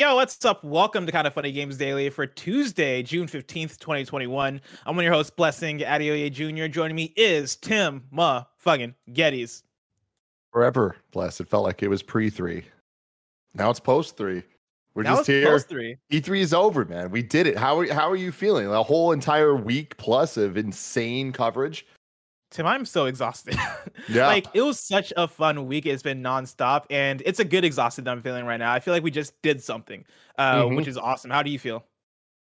Yo, what's up? Welcome to Kinda Funny Games Daily for Tuesday, June 15th, 2021. I'm one of your hosts, Blessing Adeoye Jr. Joining me is Tim Ma fucking Gettys. Forever, bless. It felt like it was pre three. Now it's post three. We're Now just here. post three. E3 is over, man. We did it. How are, how are you feeling? A whole entire week plus of insane coverage. Tim, I'm so exhausted. Yeah. like it was such a fun week. It's been nonstop, and it's a good exhausted that I'm feeling right now. I feel like we just did something, uh, Mhm. which is awesome. How do you feel?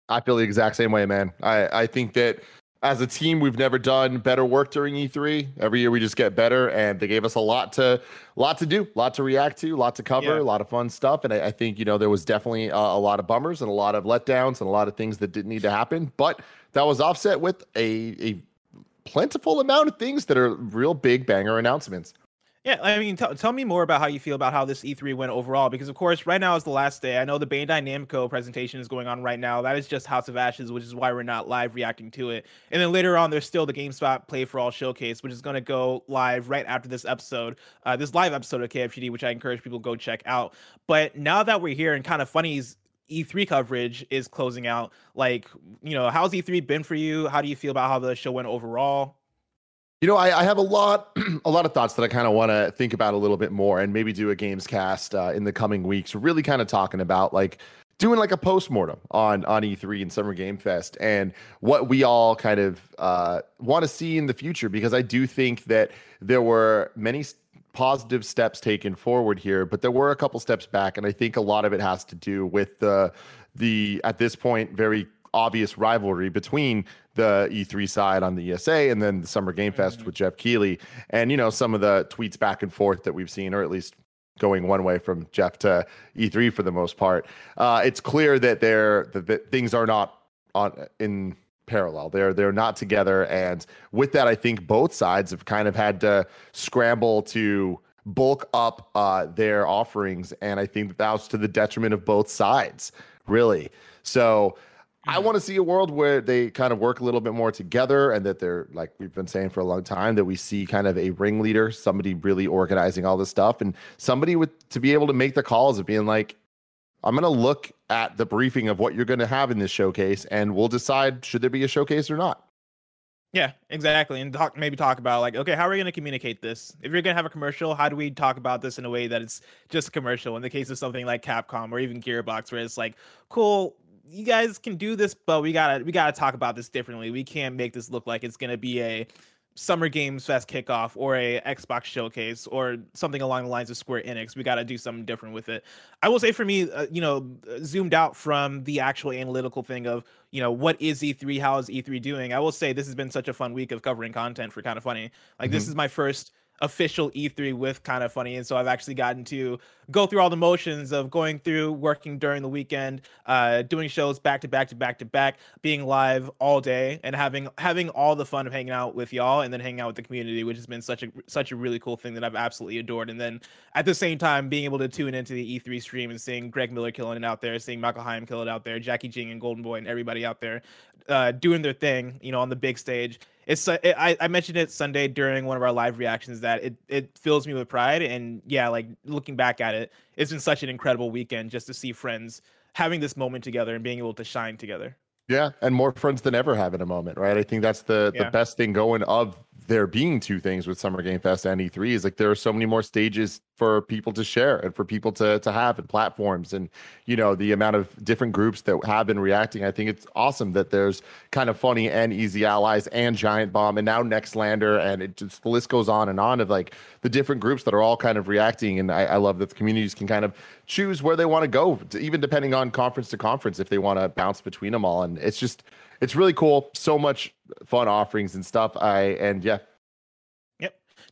I feel the exact same way, man. I, I think that as a team, we've never done better work during E3. Every year we just get better, and they gave us a lot to lot to do, a lot to react to, a lot to cover, Yeah. a lot of fun stuff. And I, I think you know there was definitely a, a lot of bummers and a lot of letdowns and a lot of things that didn't need to happen. But that was offset with a a plentiful amount of things that are real big banger announcements. Yeah, I mean, tell tell me more about how you feel about how this E3 went overall, because of course, right now is the last day. I know the Bandai Namco presentation is going on right now. That is just House of Ashes, which is why we're not live reacting to it. And then later on, there's still the GameSpot Play for All showcase, which is going to go live right after this episode, uh, this live episode of KFGD, which I encourage people to go check out. But now that we're here and Kinda Funny's E3 coverage is closing out, like, you know, how's E3 been for you? How do you feel about how the show went overall? You know, I, I have a lot, a lot of thoughts that I kind of want to think about a little bit more, and maybe do a games cast uh, in the coming weeks. Really, kind of talking about like doing like a postmortem on on E3 and Summer Game Fest, and what we all kind of uh, want to see in the future. Because I do think that there were many positive steps taken forward here, but there were a couple steps back, and I think a lot of it has to do with the the at this point very obvious rivalry between the E3 side on the ESA and then the Summer Game Fest Mhm. with Geoff Keighley and you know some of the tweets back and forth that we've seen or at least going one way from Jeff to E3 for the most part. Uh, it's clear that they're that, that things are not on in parallel. They're they're not together and with that I think both sides have kind of had to scramble to bulk up uh, their offerings and I think that, that was to the detriment of both sides really. So I Mhm. want to see a world where they kind of work a little bit more together and that they're like we've been saying for a long time that we see kind of a ringleader, somebody really organizing all this stuff and somebody with to be able to make the calls of being like I'm going to look at the briefing of what you're going to have in this showcase and we'll decide should there be a showcase or not. Yeah, exactly. And talk maybe talk about like, okay, how are we going to communicate this? If you're going to have a commercial, how do we talk about this in a way that it's just a commercial? In the case of something like Capcom or even Gearbox, where it's like, cool, you guys can do this, but we gotta we gotta talk about this differently. We can't make this look like it's going to be a Summer Games Fest kickoff or a Xbox showcase or something along the lines of Square Enix. We got to do something different with it. I will say for me, uh, you know, uh, zoomed out from the actual analytical thing of, you know, what is E3? How is E3 doing? I will say this has been such a fun week of covering content for Kinda Funny. Like this Mhm. is my first official E3 with Kinda Funny and so I've actually gotten to go through all the motions of going through working during the weekend uh doing shows back to back to back to back being live all day and having having all the fun of hanging out with y'all and then hanging out with the community which has been such a such a really cool thing that I've absolutely adored. And then at the same time being able to tune into the E3 stream and seeing Greg Miller killing it out there seeing Michael Higham kill it out there Jacki Jing and Golden Boy and everybody out there uh doing their thing you know on the big stage it's it, I, I mentioned it Sunday during one of our live reactions that it it fills me with pride and yeah like looking back at it it's been such an incredible weekend just to see friends having this moment together and being able to shine together Yeah, and more friends than ever have in a moment, right? I think that's the Yeah. the best thing going of there being two things with Summer Game Fest and E3 is like there are so many more stages for people to share and for people to to have and platforms and you know the amount of different groups that have been reacting. I think it's awesome that there's Kinda Funny and easy allies and Giant Bomb and now Nextlander and it just the list goes on and on of like the different groups that are all kind of reacting and I, I love that the communities can kind of choose where they want to go, even depending on conference to conference if they want to bounce between them all. And it's just it's really cool. So much fun offerings and stuff. I and yeah,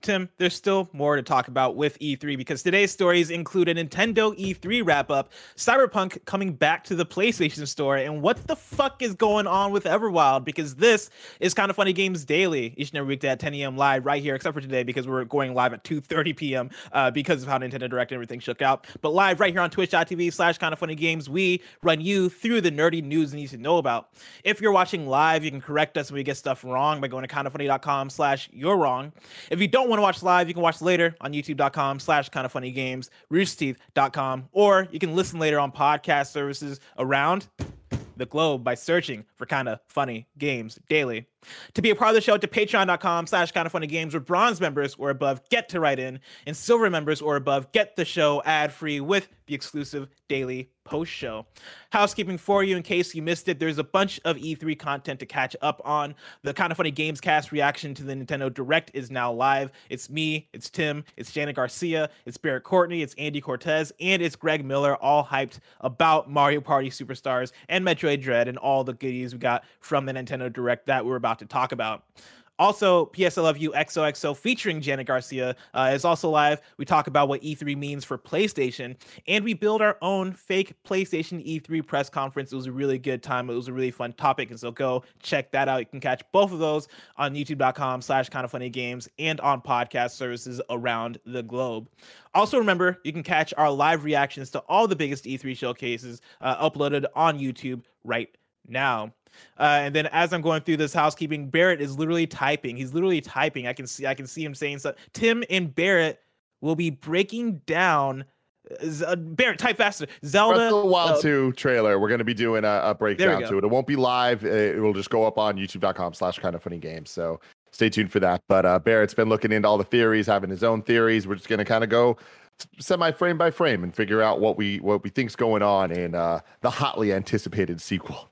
Tim, there's still more to talk about with E3 because today's stories include a Nintendo E3 wrap up, Cyberpunk coming back to the PlayStation Store, and what the fuck is going on with Everwild? Because this is Kinda Funny Games daily each and every weekday at 10 a.m. live right here, except for today because we're going live at 2:30 p.m. Uh, because of how Nintendo Direct and everything shook out. But live right here on Twitch.tv slash Kinda Funny Games, we run you through the nerdy news you need to know about. If you're watching live, you can correct us when we get stuff wrong by going to kindafunny.com slash you're wrong. If you don't want to watch live, you can watch later on youtube.com slash Kinda Funny Games, roosterteeth.com, or you can listen later on podcast services around the globe by searching for kind of funny games daily. To be a part of the show, to patreon.com slash Kinda Funny Games, where bronze members or above get to write in, and silver members or above get the show ad free with the exclusive daily post show. Housekeeping for you in case you missed it, there's a bunch of E3 content to catch up on. The Kinda Funny Games cast reaction to the Nintendo Direct is now live. It's me, it's Tim, it's Janet Garcia, it's Barrett Courtney, it's Andy Cortez, and it's Greg Miller, all hyped about Mario Party Superstars and Metroid Dread and all the goodies we got from the Nintendo Direct that we're about to talk about. Also, PS I Love You XOXO featuring Janet Garcia uh, is also live. We talk about what E3 means for PlayStation, and we build our own fake PlayStation E3 press conference. It was a really good time. It was a really fun topic, and so go check that out. You can catch both of those on youtube.com slash Kinda Funny Games and on podcast services around the globe. Also, remember, you can catch our live reactions to all the biggest E3 showcases uh, uploaded on YouTube right now. Uh, and then as I'm going through this housekeeping, Barrett is literally typing. He's literally typing. I can see I can see him saying so. Tim and Barrett will be breaking down. Uh, Barrett, type faster. Zelda Breath of the Wild uh, 2 trailer. We're going to be doing a, a breakdown to it. It won't be live. It will just go up on youtube.com slash Kinda Funny Games. So stay tuned for that. But uh, Barrett's been looking into all the theories, having his own theories. We're just going to kind of go semi frame by frame and figure out what we what we think's going on in uh, the hotly anticipated sequel.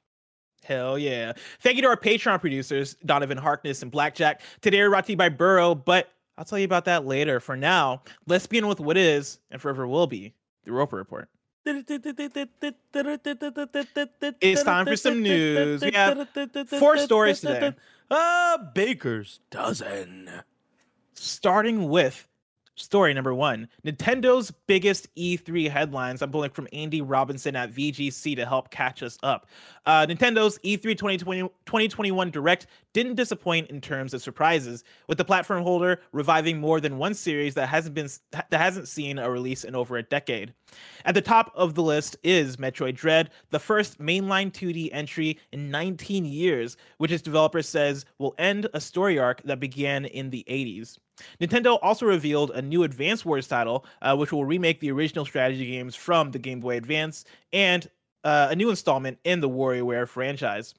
Hell yeah. Thank you to our Patreon producers, Donavan Harkness and Blackjack. Today we're brought to you by Burrow, but I'll tell you about that later. For now, let's begin with what is and forever will be the Roper Report. It's time for some news. We have four stories today. A baker's dozen. Starting with Story number one Nintendo's biggest E3 headlines. I'm pulling from Andy Robinson at VGC to help catch us up. Uh, Nintendo's E3 2020, 2021 Direct didn't disappoint in terms of surprises, with the platform holder reviving more than one series that hasn't been that hasn't seen a release in over a decade. At the top of the list is Metroid Dread, the first mainline 2D entry in 19 years, which its developer says will end a story arc that began in the 80s. Nintendo also revealed a new Advance Wars title, uh, which will remake the original strategy games from the Game Boy Advance and uh, a new installment in the WarioWare franchise.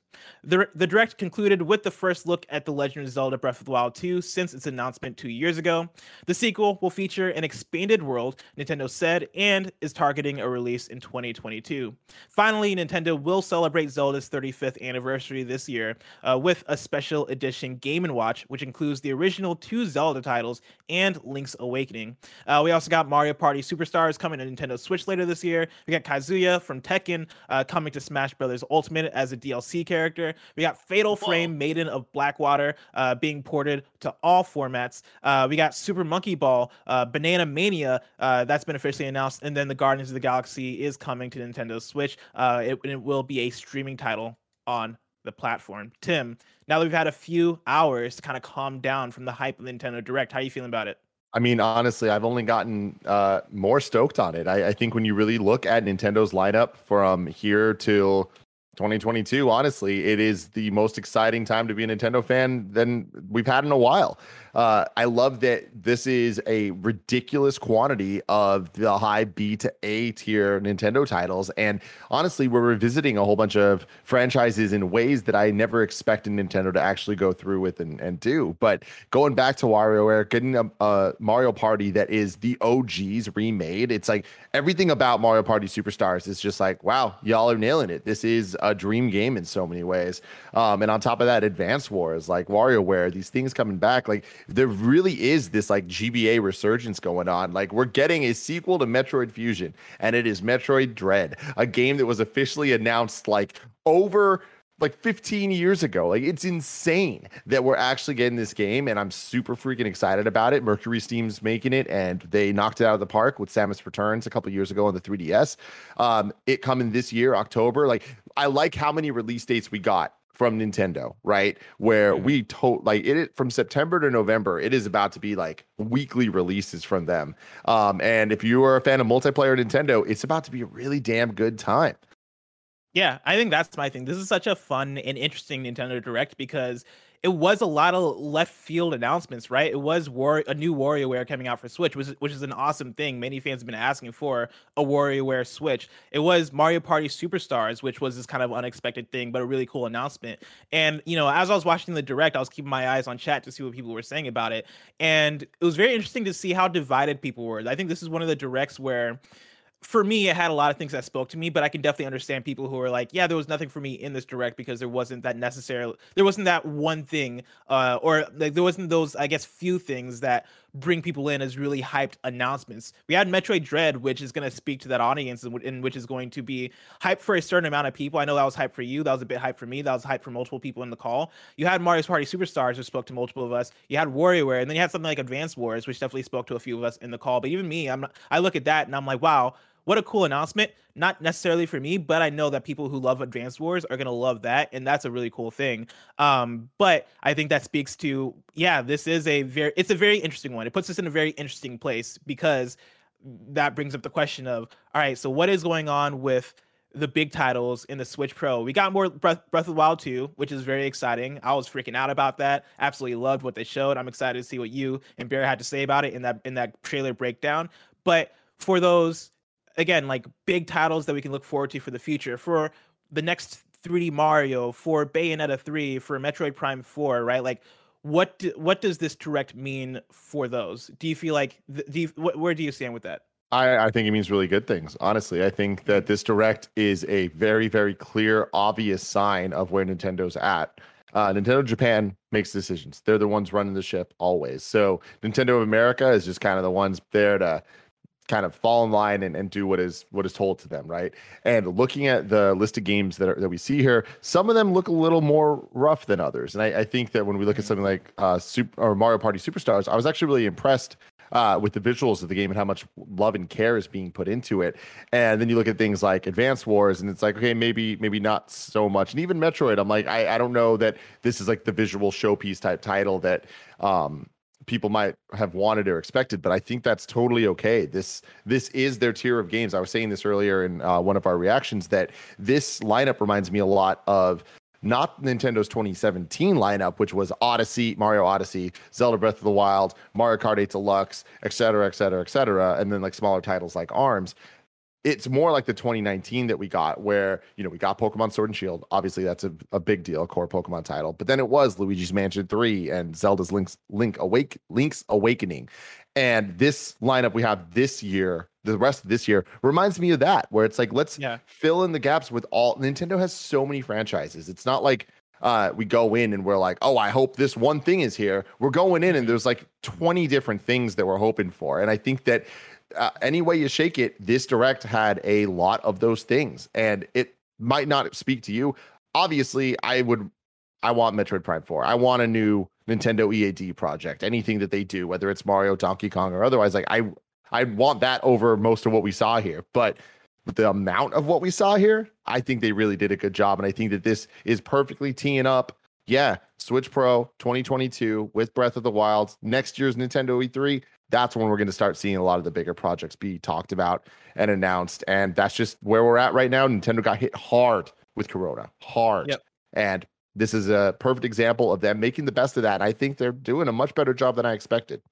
The, the direct concluded with the first look at The Legend of Zelda Breath of the Wild 2 since its announcement two years ago. The sequel will feature an expanded world, Nintendo said, and is targeting a release in 2022. Finally, Nintendo will celebrate Zelda's 35th anniversary this year uh, with a special edition Game & Watch, which includes the original two Zelda titles and Link's Awakening. Uh, we also got Mario Party Superstars coming to Nintendo Switch later this year. We got Kazuya from Tekken uh, coming to Smash Bros. Ultimate as a DLC character character. We got Fatal Frame, Whoa. Maiden of Blackwater, uh, being ported to all formats. Uh, we got Super Monkey Ball, uh, Banana Mania, uh, that's been officially announced, and then the Guardians of the Galaxy is coming to Nintendo Switch. Uh, it, it will be a streaming title on the platform. Tim, now that we've had a few hours to kind of calm down from the hype of Nintendo Direct, how are you feeling about it? I mean, honestly, I've only gotten uh, more stoked on it. I, I, think when you really look at Nintendo's lineup from here till 2022 honestly it is the most exciting time to be a nintendo fan than we've had in a while uh, I love that this is a ridiculous quantity of the high B to A tier Nintendo titles. And honestly, we're revisiting a whole bunch of franchises in ways that I never expected Nintendo to actually go through with and, and do. But going back to WarioWare, getting a, a Mario Party that is the OGs remade, it's like everything about Mario Party Superstars is just like, wow, y'all are nailing it. This is a dream game in so many ways. Um, and on top of that, Advance Wars, like WarioWare, these things coming back, like there really is this like GBA resurgence going on. Like we're getting a sequel to Metroid Fusion, and it is Metroid Dread, a game that was officially announced like over like 15 years ago. Like it's insane that we're actually getting this game, and I'm super freaking excited about it. MercurySteam's making it, and they knocked it out of the park with Samus Returns a couple years ago on the 3DS. Um, it coming this year, October. Like I like how many release dates we got from Nintendo, right? Where mm-hmm. we told like it from September to November, it is about to be like weekly releases from them. Um, and if you are a fan of multiplayer Nintendo, it's about to be a really damn good time. Yeah, I think that's my thing. This is such a fun and interesting Nintendo Direct because it was a lot of left field announcements, right? It was War a new WarioWare coming out for Switch, which is, which is an awesome thing. Many fans have been asking for a WarioWare Switch. It was Mario Party Superstars, which was this kind of unexpected thing, but a really cool announcement. And you know, as I was watching the direct, I was keeping my eyes on chat to see what people were saying about it, and it was very interesting to see how divided people were. I think this is one of the directs where for me, it had a lot of things that spoke to me, but I can definitely understand people who are like, yeah, there was nothing for me in this direct because there wasn't that necessarily, there wasn't that one thing, uh, or like there wasn't those, I guess, few things that bring people in as really hyped announcements. We had Metroid Dread, which is going to speak to that audience and, and which is going to be hyped for a certain amount of people. I know that was hyped for you. That was a bit hyped for me. That was hyped for multiple people in the call. You had Mario's Party Superstars, which spoke to multiple of us. You had WarioWare, and then you had something like Advance Wars, which definitely spoke to a few of us in the call. But even me, I'm not, I look at that and I'm like, wow what a cool announcement. Not necessarily for me, but I know that people who love Advance Wars are gonna love that, and that's a really cool thing. Um, but I think that speaks to yeah, this is a very it's a very interesting one. It puts us in a very interesting place because that brings up the question of all right, so what is going on with the big titles in the Switch Pro. We got more Breath, Breath of Wild 2, which is very exciting. I was freaking out about that. Absolutely loved what they showed. I'm excited to see what you and Bear had to say about it in that in that trailer breakdown. But for those again like big titles that we can look forward to for the future for the next 3D Mario, for Bayonetta 3, for Metroid Prime 4, right? Like what do, what does this direct mean for those? Do you feel like do you, wh- where do you stand with that? I, I think it means really good things. Honestly, I think that this direct is a very, very clear, obvious sign of where Nintendo's at. Uh, Nintendo Japan makes decisions. They're the ones running the ship always. So Nintendo of America is just kind of the ones there to kind of fall in line and, and do what is what is told to them, right? And looking at the list of games that are, that we see here, some of them look a little more rough than others. And I, I think that when we look at something like uh, Super or Mario Party Superstars, I was actually really impressed uh, with the visuals of the game and how much love and care is being put into it. And then you look at things like Advance Wars, and it's like, okay, maybe maybe not so much. And even Metroid, I'm like, I, I don't know that this is like the visual showpiece type title that um, people might have wanted or expected, but I think that's totally okay. This this is their tier of games. I was saying this earlier in uh, one of our reactions that this lineup reminds me a lot of not Nintendo's 2017 lineup, which was Odyssey, Mario Odyssey, Zelda Breath of the Wild, Mario Kart 8 Deluxe, et cetera, et cetera, et cetera, and then like smaller titles like ARMS it's more like the 2019 that we got where you know we got pokemon sword and shield obviously that's a, a big deal core pokemon title but then it was luigi's mansion 3 and zelda's link's link awake link's awakening and this lineup we have this year the rest of this year reminds me of that where it's like let's yeah. fill in the gaps with all nintendo has so many franchises it's not like uh, we go in and we're like, oh, I hope this one thing is here. We're going in and there's like 20 different things that we're hoping for. And I think that uh, any way you shake it, this direct had a lot of those things, and it might not speak to you. Obviously, I would. I want Metroid Prime 4. I want a new Nintendo EAD project. Anything that they do, whether it's Mario, Donkey Kong, or otherwise, like I, I want that over most of what we saw here. But the amount of what we saw here, I think they really did a good job, and I think that this is perfectly teeing up. Yeah, Switch Pro 2022 with Breath of the Wild, next year's Nintendo E3 that's when we're going to start seeing a lot of the bigger projects be talked about and announced. And that's just where we're at right now. Nintendo got hit hard with Corona, hard. Yep. And this is a perfect example of them making the best of that. I think they're doing a much better job than I expected.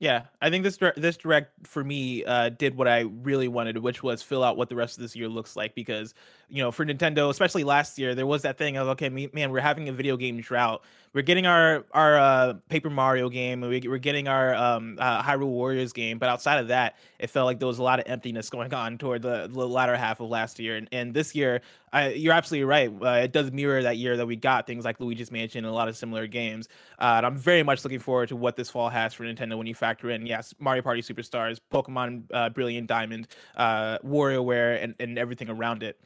Yeah, I think this this direct for me uh, did what I really wanted, which was fill out what the rest of this year looks like. Because you know, for Nintendo, especially last year, there was that thing of okay, man, we're having a video game drought. We're getting our our uh, Paper Mario game, we, are getting our um, uh, Hyrule Warriors game, but outside of that, it felt like there was a lot of emptiness going on toward the, the latter half of last year. And, and this year, I, you're absolutely right. Uh, it does mirror that year that we got things like Luigi's Mansion and a lot of similar games. Uh, and I'm very much looking forward to what this fall has for Nintendo when you factor in, yes, Mario Party Superstars, Pokemon uh, Brilliant Diamond, uh, WarioWare, and, and everything around it.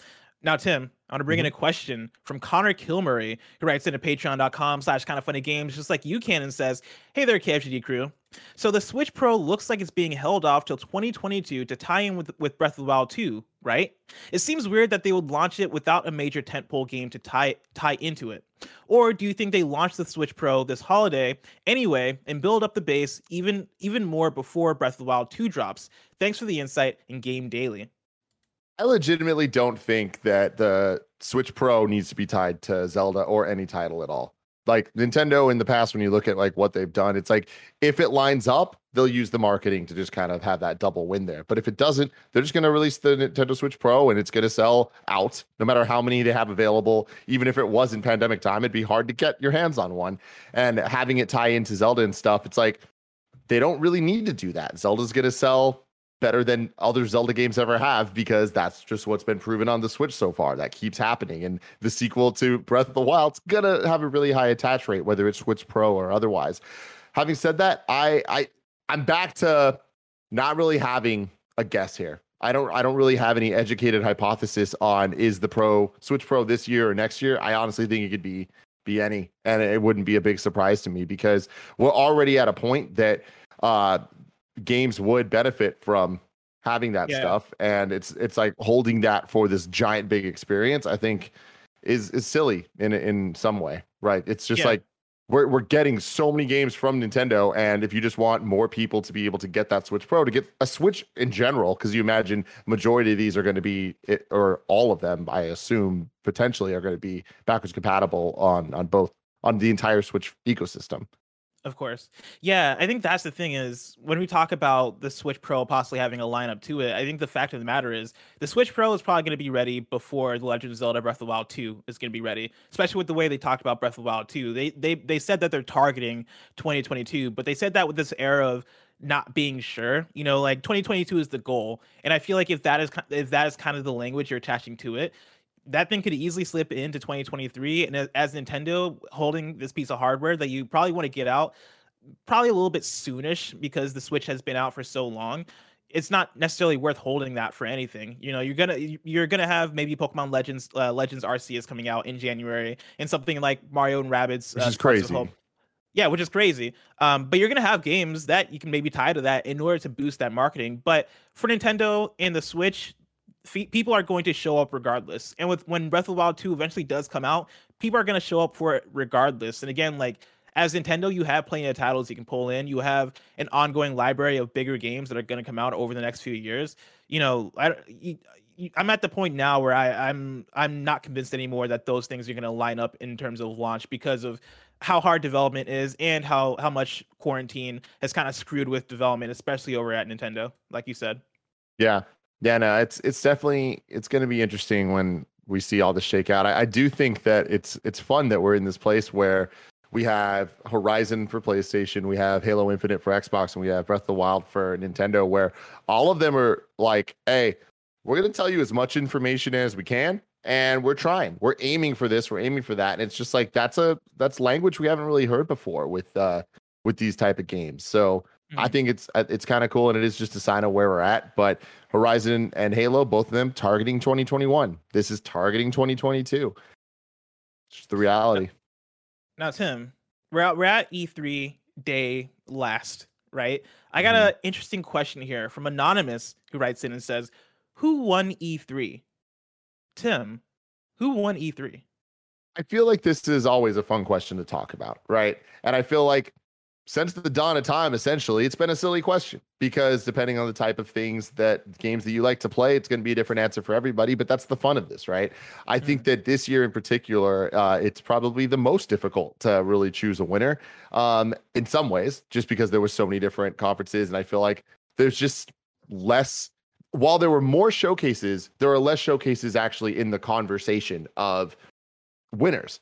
Now, Tim, I want to bring mm-hmm. in a question from Connor Kilmurray, who writes into patreon.com slash Kinda Funny Games, just like you can, and says, Hey there, KFGD crew. So the Switch Pro looks like it's being held off till 2022 to tie in with, with Breath of the Wild 2, right? It seems weird that they would launch it without a major tentpole game to tie tie into it. Or do you think they launch the Switch Pro this holiday anyway and build up the base even even more before Breath of the Wild 2 drops? Thanks for the insight in Game Daily. I legitimately don't think that the Switch Pro needs to be tied to Zelda or any title at all. like Nintendo in the past, when you look at like what they've done, it's like if it lines up, they'll use the marketing to just kind of have that double win there. But if it doesn't, they're just going to release the Nintendo Switch Pro and it's going to sell out no matter how many they have available. Even if it was in pandemic time, it'd be hard to get your hands on one. And having it tie into Zelda and stuff, it's like they don't really need to do that. Zelda's going to sell better than other Zelda games ever have because that's just what's been proven on the Switch so far. That keeps happening. And the sequel to Breath of the Wild's gonna have a really high attach rate, whether it's Switch Pro or otherwise. Having said that, I I I'm back to not really having a guess here. I don't I don't really have any educated hypothesis on is the Pro Switch Pro this year or next year. I honestly think it could be be any and it wouldn't be a big surprise to me because we're already at a point that uh games would benefit from having that yeah. stuff and it's it's like holding that for this giant big experience i think is is silly in in some way right it's just yeah. like we're we're getting so many games from Nintendo, and if you just want more people to be able to get that Switch Pro, to get a Switch in general, because you imagine majority of these are going to be, or all of them, I assume potentially are going to be backwards compatible on on both on the entire Switch ecosystem. Of course. Yeah, I think that's the thing is when we talk about the Switch Pro possibly having a lineup to it, I think the fact of the matter is the Switch Pro is probably going to be ready before The Legend of Zelda Breath of the Wild 2 is going to be ready, especially with the way they talked about Breath of the Wild 2. They they they said that they're targeting 2022, but they said that with this era of not being sure. You know, like 2022 is the goal. And I feel like if that is if that is kind of the language you're attaching to it, that thing could easily slip into 2023 and as nintendo holding this piece of hardware that you probably want to get out probably a little bit soonish because the switch has been out for so long it's not necessarily worth holding that for anything you know you're gonna you're gonna have maybe pokemon legends uh, legends arceus coming out in january and something like mario and rabbids which uh, is crazy yeah, which is crazy. Um, but you're gonna have games that you can maybe tie to that in order to boost that marketing. But for Nintendo and the Switch, people are going to show up regardless. And with when Breath of the Wild 2 eventually does come out, people are going to show up for it regardless. And again, like as Nintendo, you have plenty of titles you can pull in. You have an ongoing library of bigger games that are going to come out over the next few years. You know, I, I'm at the point now where I, I'm I'm not convinced anymore that those things are going to line up in terms of launch because of how hard development is and how how much quarantine has kind of screwed with development, especially over at Nintendo, like you said. Yeah, yeah, no, it's it's definitely it's going to be interesting when we see all the shakeout. I, I do think that it's it's fun that we're in this place where we have Horizon for PlayStation, we have Halo Infinite for Xbox, and we have Breath of the Wild for Nintendo, where all of them are like, hey, we're going to tell you as much information as we can, and we're trying. We're aiming for this, we're aiming for that, and it's just like that's a that's language we haven't really heard before with uh with these type of games. So Mm-hmm. I think it's uh, it's kind of cool, and it is just a sign of where we're at. But Horizon and Halo, both of them targeting 2021. This is targeting 2022. It's the reality. Now, Tim, we're at, we're at E3 day last, right? I got mm-hmm. an interesting question here from Anonymous who writes in and says, Who won E3? Tim, who won E3? I feel like this is always a fun question to talk about, right? And I feel like since the dawn of time, essentially, it's been a silly question because depending on the type of things that games that you like to play, it's going to be a different answer for everybody. But that's the fun of this, right? I mm-hmm. think that this year in particular, uh, it's probably the most difficult to really choose a winner um, in some ways, just because there were so many different conferences. And I feel like there's just less. While there were more showcases, there are less showcases actually in the conversation of winners.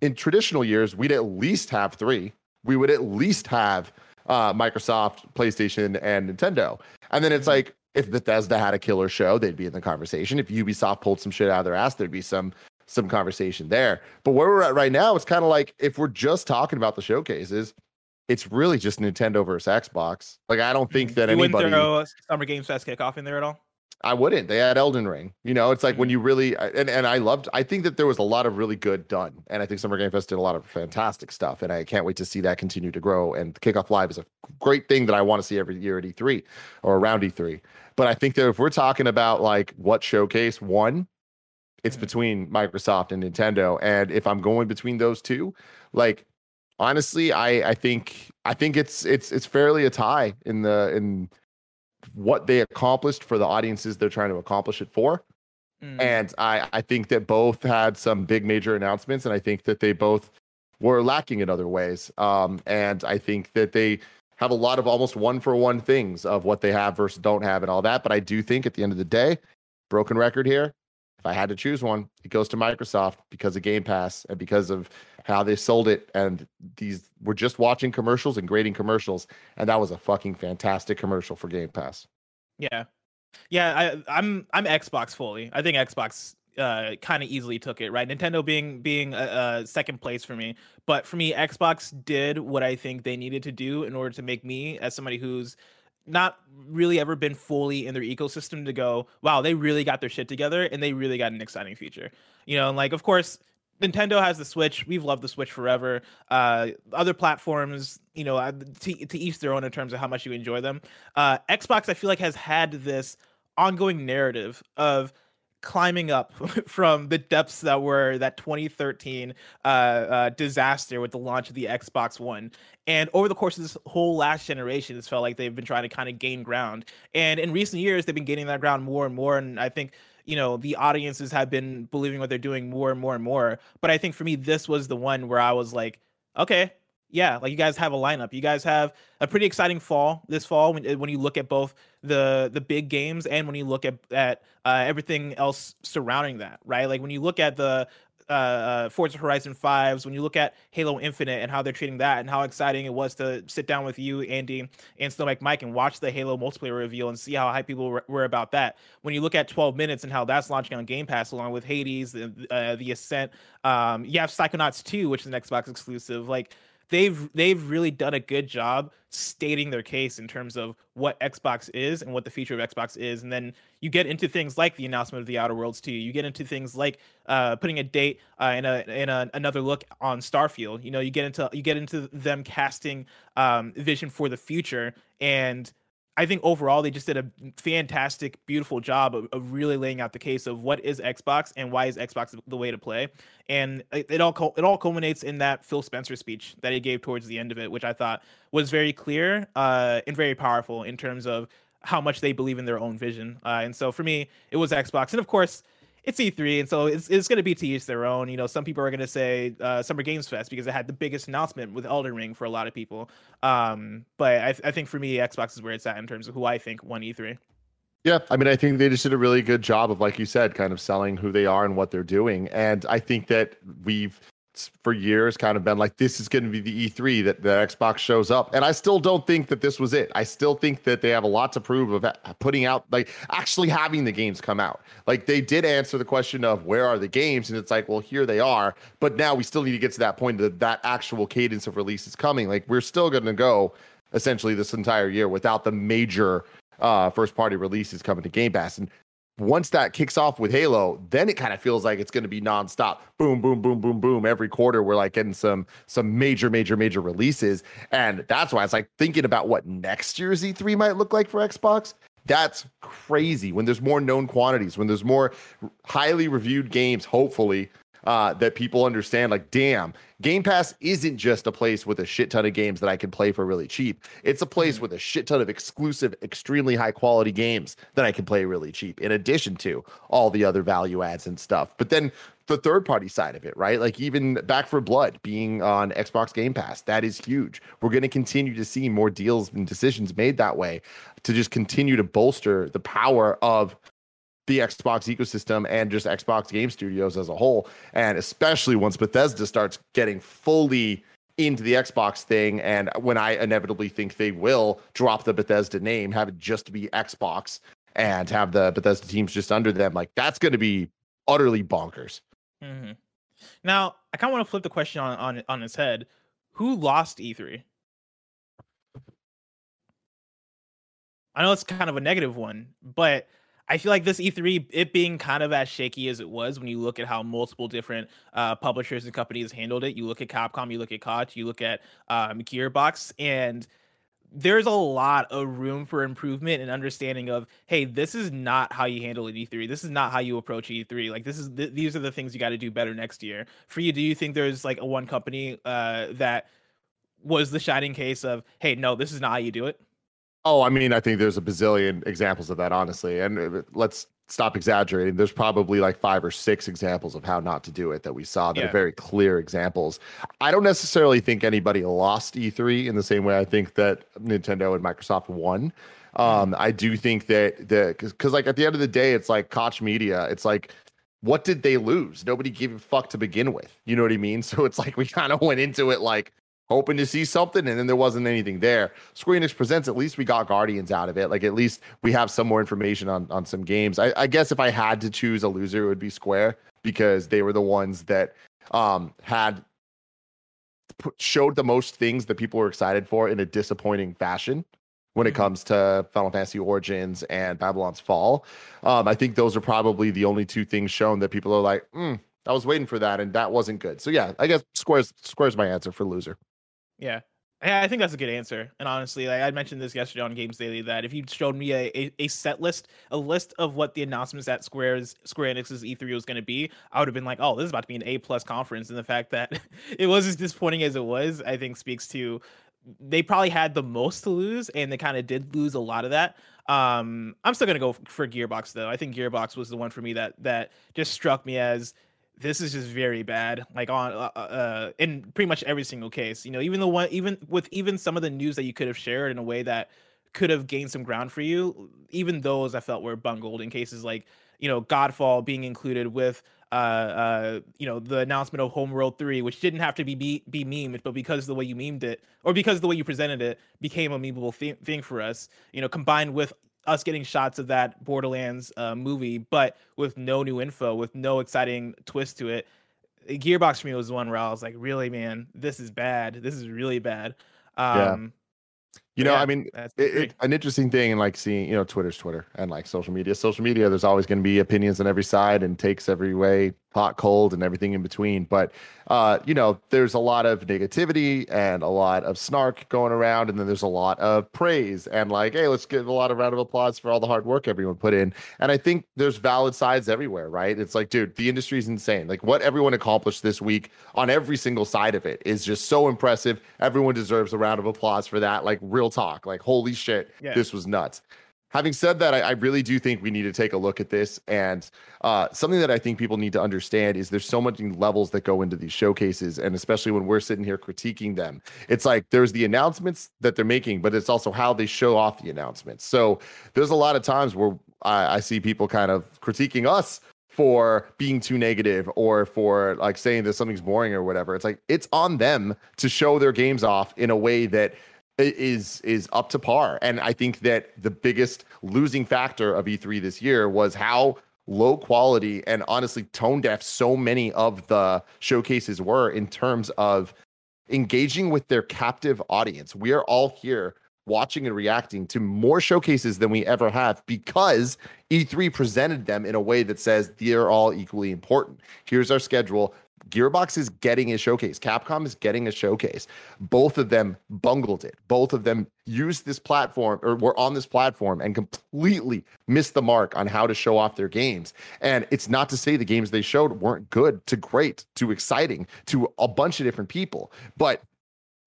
In traditional years, we'd at least have three we would at least have uh, Microsoft, PlayStation, and Nintendo. And then it's mm-hmm. like if Bethesda had a killer show, they'd be in the conversation. If Ubisoft pulled some shit out of their ass, there'd be some some conversation there. But where we're at right now, it's kind of like if we're just talking about the showcases, it's really just Nintendo versus Xbox. Like I don't think mm-hmm. that you anybody. Throw Summer Games Fest kickoff in there at all? I wouldn't. They had Elden Ring. You know, it's like when mm-hmm. you really and and I loved. I think that there was a lot of really good done, and I think Summer Game Fest did a lot of fantastic stuff, and I can't wait to see that continue to grow. And Kickoff Live is a great thing that I want to see every year at E3 or around E3. But I think that if we're talking about like what showcase one, it's mm-hmm. between Microsoft and Nintendo, and if I'm going between those two, like honestly, I I think I think it's it's it's fairly a tie in the in what they accomplished for the audiences they're trying to accomplish it for. Mm. And I, I think that both had some big major announcements, and I think that they both were lacking in other ways. Um, and I think that they have a lot of almost one for one things of what they have versus don't have and all that. But I do think at the end of the day, broken record here. If I had to choose one, it goes to Microsoft because of Game Pass and because of how they sold it. And these we're just watching commercials and grading commercials, and that was a fucking fantastic commercial for Game Pass. Yeah, yeah. I, I'm I'm Xbox fully. I think Xbox uh, kind of easily took it, right? Nintendo being being a, second place for me, but for me, Xbox did what I think they needed to do in order to make me, as somebody who's not really ever been fully in their ecosystem, to go, wow, they really got their shit together and they really got an exciting future. You know, and like of course. Nintendo has the Switch. We've loved the Switch forever. Uh, other platforms, you know, uh, to, to each their own in terms of how much you enjoy them. Uh, Xbox, I feel like, has had this ongoing narrative of climbing up from the depths that were that 2013 uh, uh, disaster with the launch of the Xbox One. And over the course of this whole last generation, it's felt like they've been trying to kind of gain ground. And in recent years, they've been gaining that ground more and more. And I think you know the audiences have been believing what they're doing more and more and more. But I think for me, this was the one where I was like, okay, yeah, like you guys have a lineup. You guys have a pretty exciting fall this fall when when you look at both the the big games and when you look at at uh, everything else surrounding that, right? Like when you look at the uh, uh, Forza Horizon 5s, when you look at Halo Infinite and how they're treating that and how exciting it was to sit down with you, Andy, and Snowbike Mike and watch the Halo multiplayer reveal and see how high people were, were, about that. When you look at 12 minutes and how that's launching on Game Pass along with Hades, the, uh, the Ascent, um, you have Psychonauts 2, which is an Xbox exclusive. Like, they've they've really done a good job stating their case in terms of what Xbox is and what the future of Xbox is, and then you get into things like the announcement of the Outer Worlds 2. You get into things like uh, putting a date uh, a in a, another look on Starfield. You know, you get into you get into them casting um, vision for the future and I think overall they just did a fantastic, beautiful job of, of, really laying out the case of what is Xbox and why is Xbox the way to play. And it, it all it all culminates in that Phil Spencer speech that he gave towards the end of it, which I thought was very clear uh, and very powerful in terms of how much they believe in their own vision. Uh, and so for me, it was Xbox, and of course it's E3, and so it's, it's going to be to each their own. You know, some people are going to say uh, Summer Games Fest because it had the biggest announcement with Elden Ring for a lot of people. Um, but I, I think for me, Xbox is where it's at in terms of who I think won E3. Yeah, I mean, I think they just did a really good job of, like you said, kind of selling who they are and what they're doing. And I think that we've for years kind of been like this is going to be the E3 that the Xbox shows up and I still don't think that this was it. I still think that they have a lot to prove of putting out like actually having the games come out. Like they did answer the question of where are the games and it's like well here they are, but now we still need to get to that point that that actual cadence of release is coming. Like we're still going to go essentially this entire year without the major uh first party releases coming to Game Pass and once that kicks off with Halo, then it kind of feels like it's going to be nonstop. Boom, boom, boom, boom, boom. Every quarter, we're like getting some some major, major, major releases, and that's why it's like thinking about what next year's E3 might look like for Xbox. That's crazy. When there's more known quantities, when there's more highly reviewed games, hopefully uh, that people understand like, damn, Game Pass isn't just a place with a shit ton of games that I can play for really cheap. It's a place mm-hmm. with a shit ton of exclusive, extremely high quality games that I can play really cheap, in addition to all the other value adds and stuff. But then the third party side of it, right? Like even Back for Blood being on Xbox Game Pass, that is huge. We're going to continue to see more deals and decisions made that way to just continue to bolster the power of the Xbox ecosystem and just Xbox game studios as a whole. And especially once Bethesda starts getting fully into the Xbox thing. And when I inevitably think they will drop the Bethesda name, have it just be Xbox and have the Bethesda teams just under them, like that's going to be utterly bonkers. Mm-hmm. Now, I kind of want to flip the question on, on, on its head. Who lost E3? I know it's kind of a negative one, but I feel like this E3, it being kind of as shaky as it was when you look at how multiple different uh, publishers and companies handled it. You look at Capcom, you look at Koch, you look at um, Gearbox, and there's a lot of room for improvement and understanding of hey this is not how you handle an e3 this is not how you approach e3 like this is th- these are the things you got to do better next year. For you do you think there's like a one company uh, that was the shining case of hey no this is not how you do it Oh, I mean, I think there's a bazillion examples of that, honestly. And uh, let's stop exaggerating. There's probably like five or six examples of how not to do it that we saw that Yeah. are very clear examples. I don't necessarily think anybody lost E3 in the same way I think that Nintendo and Microsoft won. Um, I do think that the because like at the end of the day, it's like Koch Media. It's like what did they lose? Nobody gave a fuck to begin with. You know what I mean? So it's like we kind of went into it like hoping to see something, and then there wasn't anything there. Square Enix presents. At least we got Guardians out of it. Like at least we have some more information on on some games. I, I guess if I had to choose a loser, it would be Square because they were the ones that um had put, showed the most things that people were excited for in a disappointing fashion when it Mhm. comes to Final Fantasy Origins and Babylon's Fall. Um, I think those are probably the only two things shown that people are like, mm, I was waiting for that, and that wasn't good. So yeah, I guess Square's Square's my answer for loser. Yeah. Yeah, I think that's a good answer. And honestly, like I mentioned this yesterday on Games Daily that if you showed me a, a, a set list, a list of what the announcements at Square's Square Enix's E3 was going to be, I would have been like, oh, this is about to be an A plus conference. And the fact that it was as disappointing as it was, I think speaks to they probably had the most to lose, and they kind of did lose a lot of that. Um, I'm still gonna go for Gearbox though. I think Gearbox was the one for me that that just struck me as this is just very bad like on uh, uh in pretty much every single case you know even the one even with even some of the news that you could have shared in a way that could have gained some ground for you even those i felt were bungled in cases like you know godfall being included with uh uh you know the announcement of homeworld 3 which didn't have to be be, be memed but because the way you memed it or because the way you presented it became a memeable thing for us you know combined with us getting shots of that Borderlands uh, movie, but with no new info, with no exciting twist to it. Gearbox for me was the one where I was like, really, man, this is bad. This is really bad. Um, You know, yeah, I mean, it, it, an interesting thing and like seeing you know twitter's twitter and like social media social media there's always going to be opinions on every side and takes every way hot cold and everything in between. But uh you know there's a lot of negativity and a lot of snark going around and then there's a lot of praise and like hey let's give a lot of round of applause for all the hard work everyone put in. And i think there's valid sides everywhere right? It's like dude the industry is insane. Like what everyone accomplished this week on every single side of it is just so impressive. Everyone deserves a round of applause for that like real talk. Like holy shit Yeah. this was nuts having said that I, I really do think we need to take a look at this and uh, something that i think people need to understand is there's so many levels that go into these showcases and especially when we're sitting here critiquing them it's like there's the announcements that they're making but it's also how they show off the announcements. So there's a lot of times where i, I see people kind of critiquing us for being too negative or for like saying that something's boring or whatever. It's like it's on them to show their games off in a way that is is up to par and i think that the biggest losing factor of e3 this year was how low quality and honestly tone deaf so many of the showcases were in terms of engaging with their captive audience we are all here watching and reacting to more showcases than we ever have because E3 presented them in a way that says they're all equally important. Here's our schedule. Gearbox is getting a showcase. Capcom is getting a showcase. Both of them bungled it. Both of them used this platform or were on this platform and completely missed the mark on how to show off their games. And it's not to say the games they showed weren't good to great to exciting to a bunch of different people, but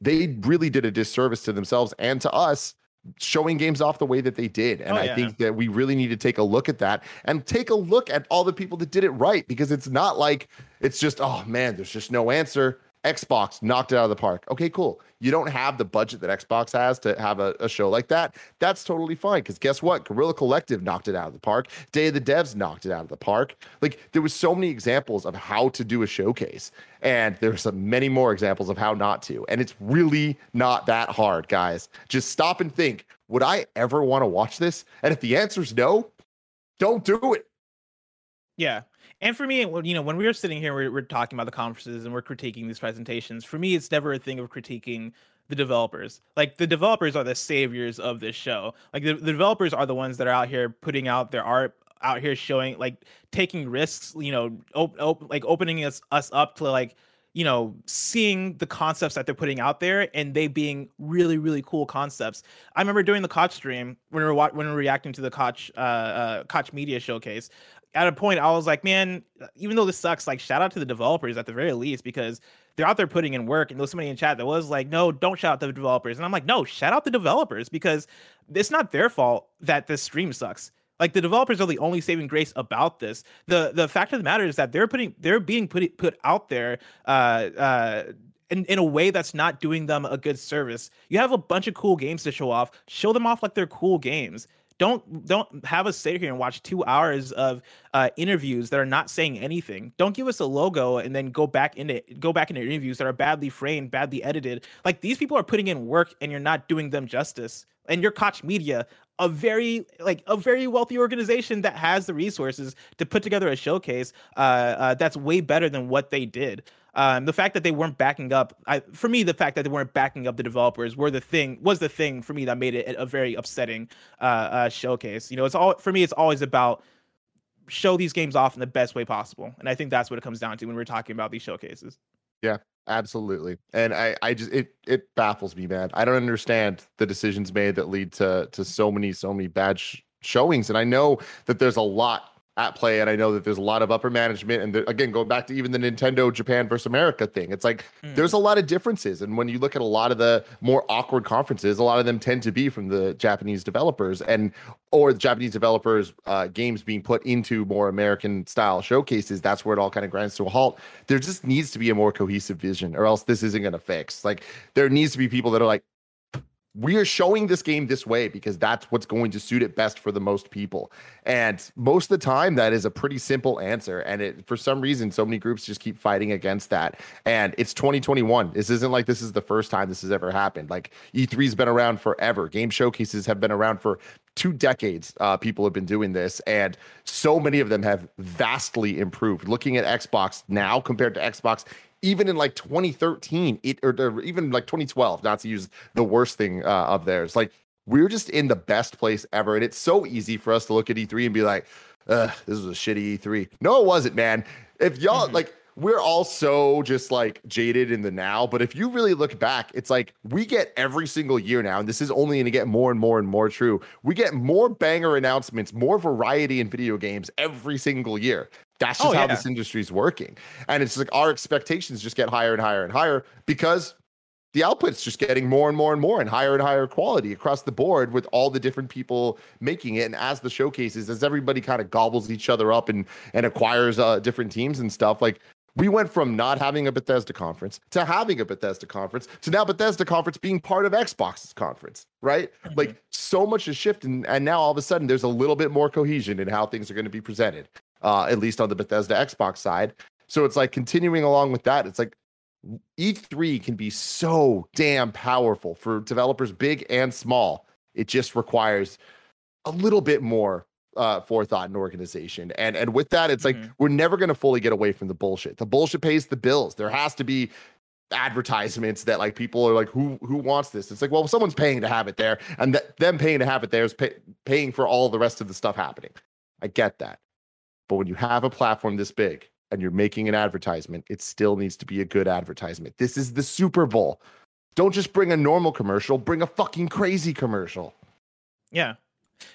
they really did a disservice to themselves and to us showing games off the way that they did. And Oh, I think that we really need to take a look at that and take a look at all the people that did it right because it's not like it's just, oh man, there's just no answer. Xbox knocked it out of the park. Okay, cool. You don't have the budget that Xbox has to have a, a show like that. That's totally fine. Because guess what? Guerrilla Collective knocked it out of the park. Day of the Devs knocked it out of the park. Like there was so many examples of how to do a showcase, and there's many more examples of how not to. And it's really not that hard, guys. Just stop and think: Would I ever want to watch this? And if the answer is no, don't do it. Yeah. And for me, you know, when we were sitting here, we're, we're talking about the conferences and we're critiquing these presentations. For me, it's never a thing of critiquing the developers. Like the developers are the saviors of this show. Like the, the developers are the ones that are out here putting out their art, out here showing, like taking risks. You know, op- op- like opening us us up to like you know seeing the concepts that they're putting out there and they being really really cool concepts i remember doing the koch stream when we were when we were reacting to the koch uh, uh koch media showcase at a point i was like man even though this sucks like shout out to the developers at the very least because they're out there putting in work and there was somebody in chat that was like no don't shout out the developers and i'm like no shout out the developers because it's not their fault that this stream sucks Like the developers are the only saving grace about this. The the fact of the matter is that they're putting they're being put put out there uh uh in, in a way that's not doing them a good service. You have a bunch of cool games to show off. Show them off like they're cool games. Don't don't have us sit here and watch two hours of uh, interviews that are not saying anything. Don't give us a logo and then go back into go back into interviews that are badly framed, badly edited. Like these people are putting in work and you're not doing them justice. And you're Koch Media, a very like a very wealthy organization that has the resources to put together a showcase uh, uh, that's way better than what they did. Um, the fact that they weren't backing up, I, for me, the fact that they weren't backing up the developers were the thing was the thing for me that made it a very upsetting uh, uh, showcase. You know, it's all for me. It's always about show these games off in the best way possible, and I think that's what it comes down to when we're talking about these showcases. Yeah, absolutely. And I, I just it it baffles me, man. I don't understand the decisions made that lead to to so many so many bad sh- showings, and I know that there's a lot at play. And I know that there's a lot of upper management. And the, again, going back to even the Nintendo Japan versus America thing, it's like mm. there's a lot of differences. And when you look at a lot of the more awkward conferences, a lot of them tend to be from the Japanese developers and or the Japanese developers uh, games being put into more American style showcases. That's where it all kind of grinds to a halt. There just needs to be a more cohesive vision, or else this isn't going to fix. Like there needs to be people that are like, we are showing this game this way because that's what's going to suit it best for the most people. And most of the time, that is a pretty simple answer. And it, for some reason, so many groups just keep fighting against that. And it's 2021. This isn't like this is the first time this has ever happened. Like E3's been around forever. Game showcases have been around for two decades. Uh, people have been doing this, and so many of them have vastly improved. Looking at Xbox now compared to Xbox even in like 2013, it or, or even like 2012, not to use the worst thing uh, of theirs. Like we're just in the best place ever, and it's so easy for us to look at E3 and be like, "This is a shitty E3." No, it wasn't, man. If y'all mm-hmm. like we're all so just like jaded in the now. But if you really look back, it's like we get every single year now, and this is only going to get more and more and more true. We get more banger announcements, more variety in video games every single year. That's just oh, how this industry is working. And it's like our expectations just get higher and higher and higher because the output's just getting more and more and more and higher and higher quality across the board with all the different people making it. And as the showcases, as everybody kind of gobbles each other up and and acquires uh, different teams and stuff, like we went from not having a Bethesda conference to having a Bethesda conference to now Bethesda conference being part of Xbox's conference, right? Mm-hmm. Like so much has shifted, and, and now all of a sudden there's a little bit more cohesion in how things are going to be presented uh, at least on the Bethesda Xbox side. So it's like continuing along with that. It's like E3 can be so damn powerful for developers big and small. It just requires a little bit more uh, forethought and organization. And and with that, it's mm-hmm. like we're never going to fully get away from the bullshit. The bullshit pays the bills. There has to be advertisements that like people are like who who wants this it's like well someone's paying to have it there and that them paying to have it there is pay, paying for all the rest of the stuff happening i get that but when you have a platform this big and you're making an advertisement, it still needs to be a good advertisement. This is the Super Bowl. Don't just bring a normal commercial, bring a fucking crazy commercial. Yeah.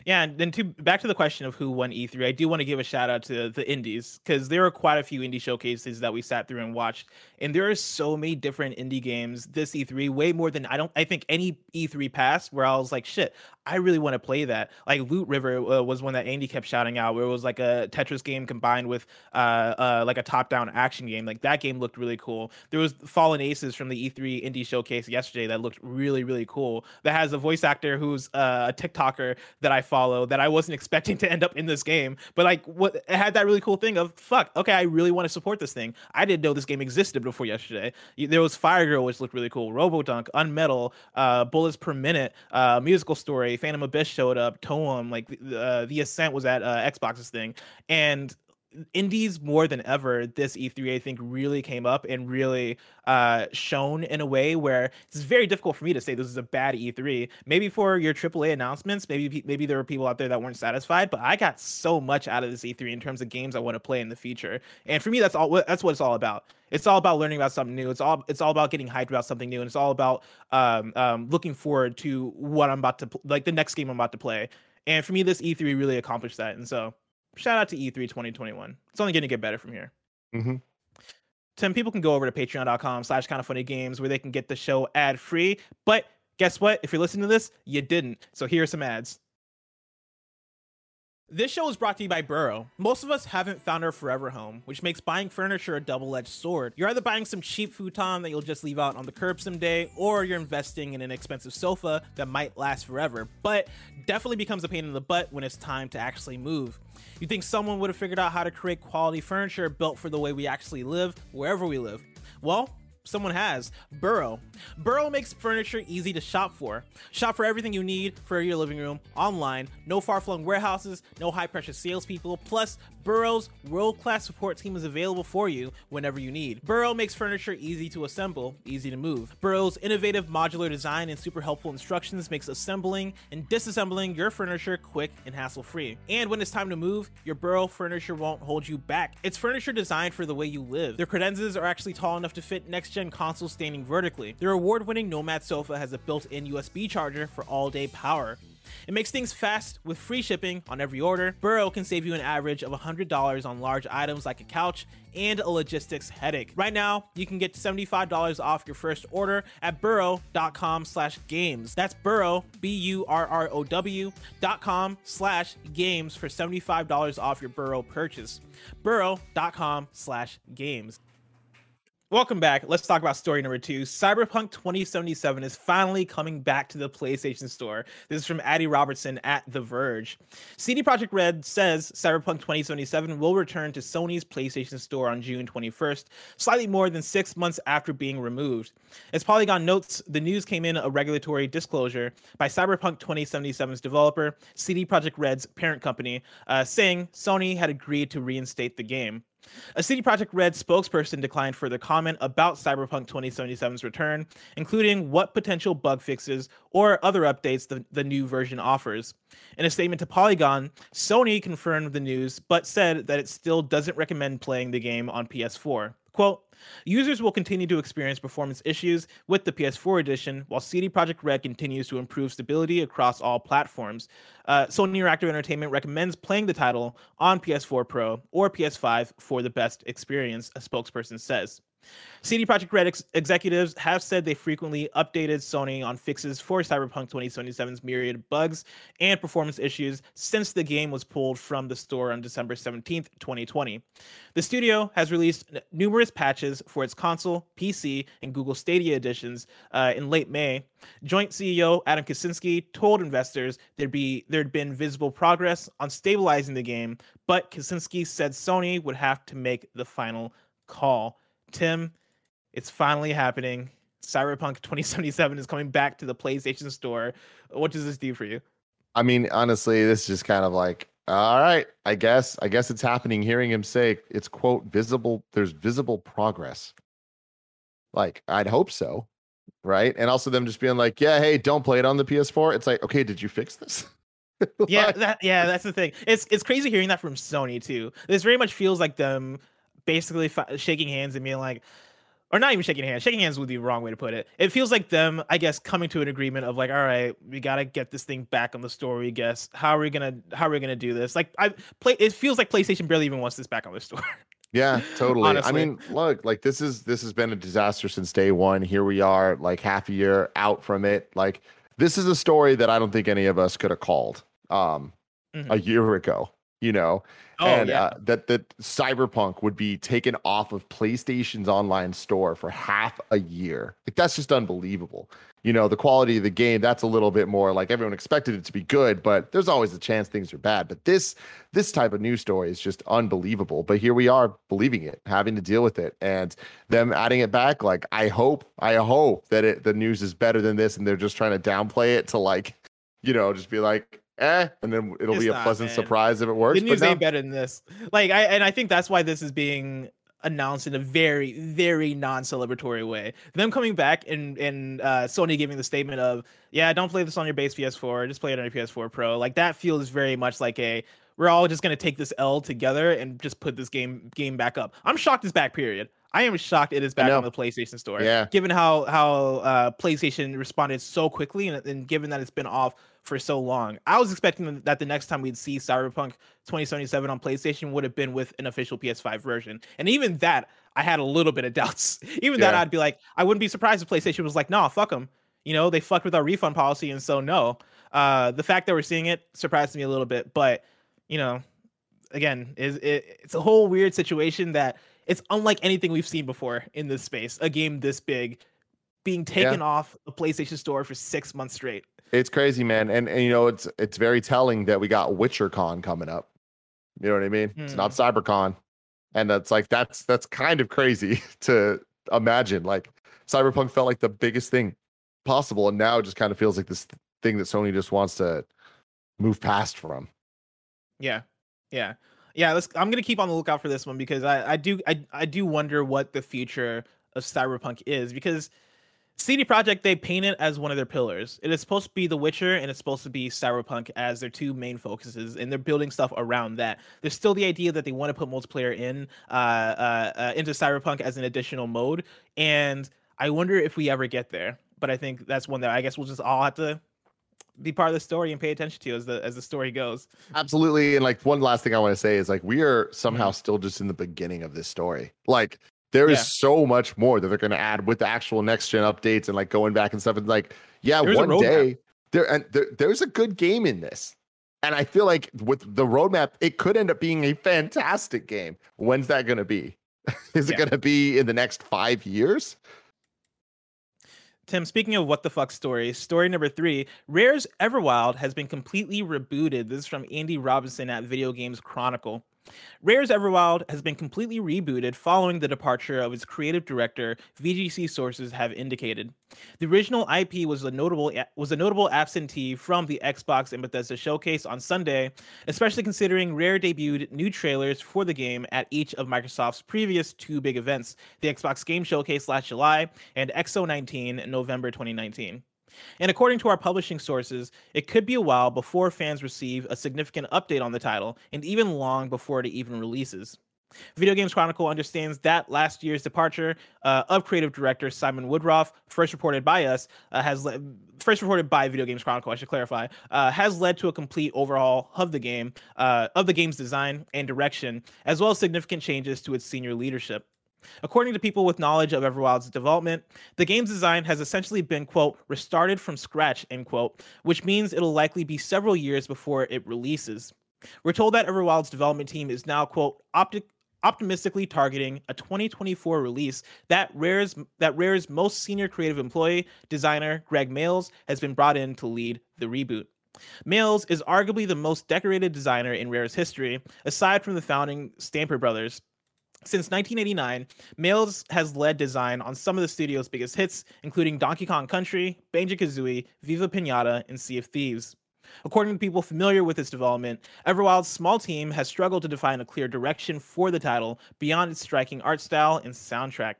Yeah, and then to back to the question of who won E3, I do want to give a shout out to the indies because there are quite a few indie showcases that we sat through and watched, and there are so many different indie games this E3, way more than I don't I think any E3 past where I was like, shit, I really want to play that. Like Loot River uh, was one that Andy kept shouting out, where it was like a Tetris game combined with uh, uh like a top-down action game. Like that game looked really cool. There was Fallen Aces from the E3 indie showcase yesterday that looked really really cool. That has a voice actor who's uh, a TikToker that I follow that I wasn't expecting to end up in this game, but like what it had that really cool thing of fuck. Okay, I really want to support this thing. I didn't know this game existed before yesterday. There was Fire Girl, which looked really cool. Robodunk, Unmetal, uh, Bullets per Minute, uh, Musical Story. Phantom Abyss showed up, Toem, like uh, the Ascent was at uh, Xbox's thing, and indies more than ever this e3 i think really came up and really uh shown in a way where it's very difficult for me to say this is a bad e3 maybe for your aaa announcements maybe maybe there were people out there that weren't satisfied but i got so much out of this e3 in terms of games i want to play in the future. And for me that's all that's what it's all about. It's all about learning about something new. It's all it's all about getting hyped about something new and it's all about um, um looking forward to what i'm about to like the next game i'm about to play. And for me this e3 really accomplished that and so shout out to E3 2021. It's only going to get better from here. Mm-hmm. Tim, people can go over to patreon.com slash Kinda Funny Games where they can get the show ad free. But guess what? If you're listening to this, you didn't. So here are some ads. This show is brought to you by Burrow. Most of us haven't found our forever home, which makes buying furniture a double edged sword. You're either buying some cheap futon that you'll just leave out on the curb someday, or you're investing in an expensive sofa that might last forever, but definitely becomes a pain in the butt when it's time to actually move. You think someone would have figured out how to create quality furniture built for the way we actually live, wherever we live? Well, someone has burrow. Burrow makes furniture easy to shop for. Shop for everything you need for your living room online no far-flung warehouses no high-pressure salespeople plus burrow's world-class support team is available for you whenever you need. Burrow makes furniture easy to assemble easy to move. Burrow's innovative modular design and super helpful instructions makes assembling and disassembling your furniture quick and hassle-free. And when it's time to move your burrow furniture won't hold you back. It's furniture designed for the way you live. Their credenzas are actually tall enough to fit next gen consoles standing vertically. Their award winning Nomad sofa has a built in USB charger for all day power. It makes things fast with free shipping on every order. Burrow can save you an average of $100 on large items like a couch and a logistics headache. Right now, you can get $75 off your first order at burrow.com slash games. That's burrow, B-U-R-R-O-W dot com slash games for $75 off your Burrow purchase. burrow.com slash games. Welcome back. Let's talk about story number two. Cyberpunk 2077 is finally coming back to the PlayStation Store. This is from Adi Robertson at The Verge. CD Projekt Red says Cyberpunk 2077 will return to Sony's PlayStation Store on June 21st, slightly more than six months after being removed. As Polygon notes, the news came in a regulatory disclosure by Cyberpunk 2077's developer, CD Projekt Red's parent company, uh, saying Sony had agreed to reinstate the game. A CD Projekt Red spokesperson declined further comment about Cyberpunk 2077's return, including what potential bug fixes or other updates the, the new version offers. In a statement to Polygon, Sony confirmed the news but said that it still doesn't recommend playing the game on PS4. Quote, users will continue to experience performance issues with the PS4 edition, while CD Projekt Red continues to improve stability across all platforms. Uh, Sony Interactive Entertainment recommends playing the title on PS4 Pro or PS5 for the best experience, a spokesperson says. CD Projekt Red ex- executives have said they frequently updated Sony on fixes for Cyberpunk 2077's myriad bugs and performance issues since the game was pulled from the store on December 17, 2020. The studio has released n- numerous patches for its console, PC, and Google Stadia editions uh, in late May. Joint CEO Adam Kiciński told investors there'd be there'd been visible progress on stabilizing the game, but Kiciński said Sony would have to make the final call. Tim, it's finally happening. Cyberpunk 2077 is coming back to the PlayStation Store. What does this do for you? I mean, honestly, this is just kind of like, all right, I guess, I guess it's happening. Hearing him say it's quote visible, there's visible progress. Like, I'd hope so, right? And also them just being like, yeah, hey, don't play it on the PS4. It's like, okay, did you fix this? yeah, that yeah, that's the thing. It's it's crazy hearing that from Sony too. This very much feels like them basically fi- shaking hands and being like, or not even shaking hands. Shaking hands would be the wrong way to put it. It feels like them, I guess, coming to an agreement of like, all right, we gotta get this thing back on the store. I guess how are we gonna how are we gonna do this? Like, I play. It feels like PlayStation barely even wants this back on the store. Yeah, totally. I mean, look, like this is this has been a disaster since day one. Here we are, like half a year out from it. Like this is a story that I don't think any of us could have called um Mhm. a year ago. You know, Oh and yeah, uh, that that Cyberpunk would be taken off of PlayStation's online store for half a year. Like that's just unbelievable. You know, the quality of the game that's a little bit more like everyone expected it to be good, but there's always a chance things are bad. But this this type of news story is just unbelievable. But here we are believing it, having to deal with it, and them adding it back. Like I hope, I hope that it the news is better than this, and they're just trying to downplay it to like, you know, just be like, eh, and then it'll It's be a not, pleasant man. surprise if it works. the but news no. ain't better than this. Like, I and I think that's why this is being announced in a very, very non-celebratory way. Them coming back and and uh, Sony giving the statement of, yeah, don't play this on your base PS4, just play it on your PS4 Pro. Like that feels very much like a we're all just gonna take this L together and just put this game game back up. I'm shocked it's back. Period. I am shocked it is back on the PlayStation Store. Yeah. Given how how uh, PlayStation responded so quickly and, and given that it's been off for so long, I was expecting that the next time we'd see Cyberpunk 2077 on PlayStation would have been with an official PS5 version. And even that, I had a little bit of doubts. even that, I'd be like, I wouldn't be surprised if PlayStation was like, "No, fuck them." You know, they fucked with our refund policy, and so no. Uh, the fact that we're seeing it surprised me a little bit, but you know, again, is it, it's a whole weird situation that it's unlike anything we've seen before in this space. A game this big being taken yeah. off the PlayStation Store for six months straight. It's crazy, man, and and you know it's it's very telling that we got WitcherCon coming up. You know what I mean? It's not hmm. CyberCon, and that's like that's that's kind of crazy to imagine. Like Cyberpunk felt like the biggest thing possible, and now it just kind of feels like this thing that Sony just wants to move past from. Yeah, yeah, yeah. Let's. I'm gonna keep on the lookout for this one because I I do I I do wonder what the future of Cyberpunk is because CD Projekt they paint it as one of their pillars. It is supposed to be The Witcher and it's supposed to be Cyberpunk as their two main focuses, and they're building stuff around that. There's still the idea that they want to put multiplayer in uh, uh, uh, into Cyberpunk as an additional mode, and I wonder if we ever get there. But I think that's one that I guess we'll just all have to be part of the story and pay attention to as the as the story goes. Absolutely, and like one last thing I want to say is like we are somehow mm-hmm. still just in the beginning of this story. Like there is yeah. so much more that they're going to add with the actual next gen updates and like going back and stuff. And like, yeah, there's one day there and there, there's a good game in this. And I feel like with the roadmap, it could end up being a fantastic game. When's that going to be? is yeah. it going to be in the next five years? Tim, speaking of what the fuck stories, story number three Rare's Everwild has been completely rebooted. This is from Andy Robinson at Video Games Chronicle. Rare's Everwild has been completely rebooted following the departure of its creative director, VGC sources have indicated. The original IP was a notable was a notable absentee from the Xbox and Bethesda showcase on Sunday, especially considering Rare debuted new trailers for the game at each of Microsoft's previous two big events, the Xbox Game Showcase last July and X019 in November 2019. And according to our publishing sources, it could be a while before fans receive a significant update on the title, and even long before it even releases. Video Games Chronicle understands that last year's departure uh, of creative director Simon Woodroffe, first reported by us, uh, has le- first reported by Video Games Chronicle, I should clarify, uh, has led to a complete overhaul of the game, uh, of the game's design and direction, as well as significant changes to its senior leadership. According to people with knowledge of Everwild's development, the game's design has essentially been, quote, restarted from scratch, end quote, which means it'll likely be several years before it releases. We're told that Everwild's development team is now, quote, optic optimistically targeting a 2024 release that Rare's that Rare's most senior creative employee, designer Greg Mayles, has been brought in to lead the reboot. Mayles is arguably the most decorated designer in Rare's history, aside from the founding Stamper brothers, since 1989, Mayles has led design on some of the studio's biggest hits, including Donkey Kong Country, Banjo Kazooie, Viva Pinata, and Sea of Thieves. According to people familiar with its development, Everwild's small team has struggled to define a clear direction for the title beyond its striking art style and soundtrack.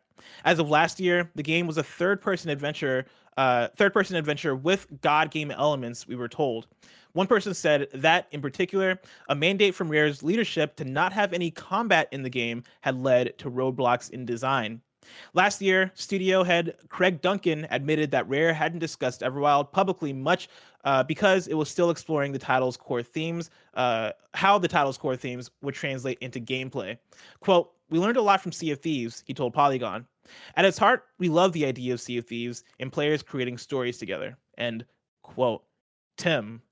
As of last year, the game was a third-person adventure, uh, third-person adventure with God game elements. We were told. One person said that, in particular, a mandate from Rare's leadership to not have any combat in the game had led to roadblocks in design. Last year, studio head Craig Duncan admitted that Rare hadn't discussed Everwild publicly much uh, because it was still exploring the title's core themes, uh, how the title's core themes would translate into gameplay. Quote, We learned a lot from Sea of Thieves, he told Polygon. At its heart, we love the idea of Sea of Thieves and players creating stories together. And quote, Tim,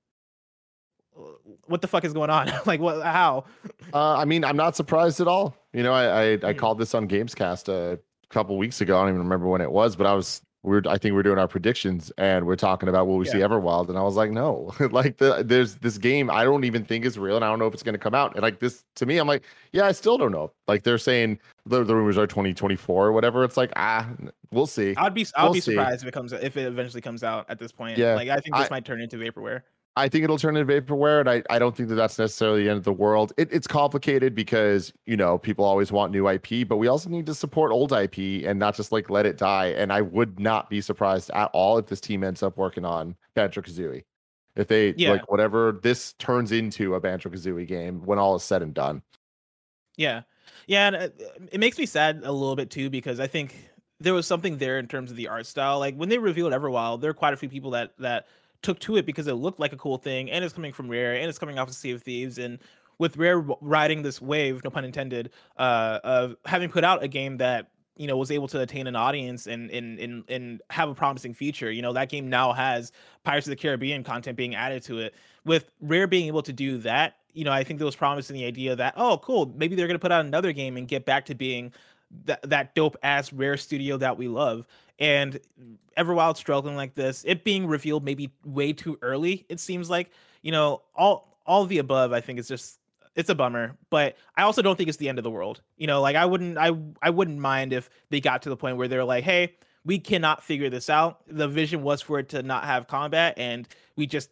what the fuck is going on? like, what? How? Uh, I mean, I'm not surprised at all. You know, I I, I hmm. called this on Gamescast a couple weeks ago. I don't even remember when it was, but I was we are I think we are doing our predictions and we're talking about will we yeah. see Everwild, and I was like, no, like the, there's this game I don't even think is real, and I don't know if it's going to come out. And like this to me, I'm like, yeah, I still don't know. Like they're saying the, the rumors are 2024 or whatever. It's like ah, we'll see. I'd be I'll we'll be surprised see. if it comes if it eventually comes out at this point. Yeah, like I think this I, might turn into vaporware. I think it'll turn into vaporware, and I, I don't think that that's necessarily the end of the world. It, it's complicated because you know people always want new IP, but we also need to support old IP and not just like let it die. And I would not be surprised at all if this team ends up working on Banjo Kazooie, if they yeah. like whatever this turns into a Banjo Kazooie game when all is said and done. Yeah, yeah, and uh, it makes me sad a little bit too because I think there was something there in terms of the art style. Like when they revealed Everwild, there are quite a few people that that took to it because it looked like a cool thing and it's coming from Rare and it's coming off of Sea of Thieves and with Rare riding this wave, no pun intended, uh, of having put out a game that you know was able to attain an audience and and and and have a promising future. You know that game now has Pirates of the Caribbean content being added to it. With Rare being able to do that you know, I think there was promise in the idea that, oh, cool, maybe they're gonna put out another game and get back to being that that dope ass rare studio that we love. And Everwild struggling like this, it being revealed maybe way too early, it seems like, you know, all all the above, I think is just it's a bummer, but I also don't think it's the end of the world. You know, like I wouldn't I I wouldn't mind if they got to the point where they're like, hey, we cannot figure this out. The vision was for it to not have combat, and we just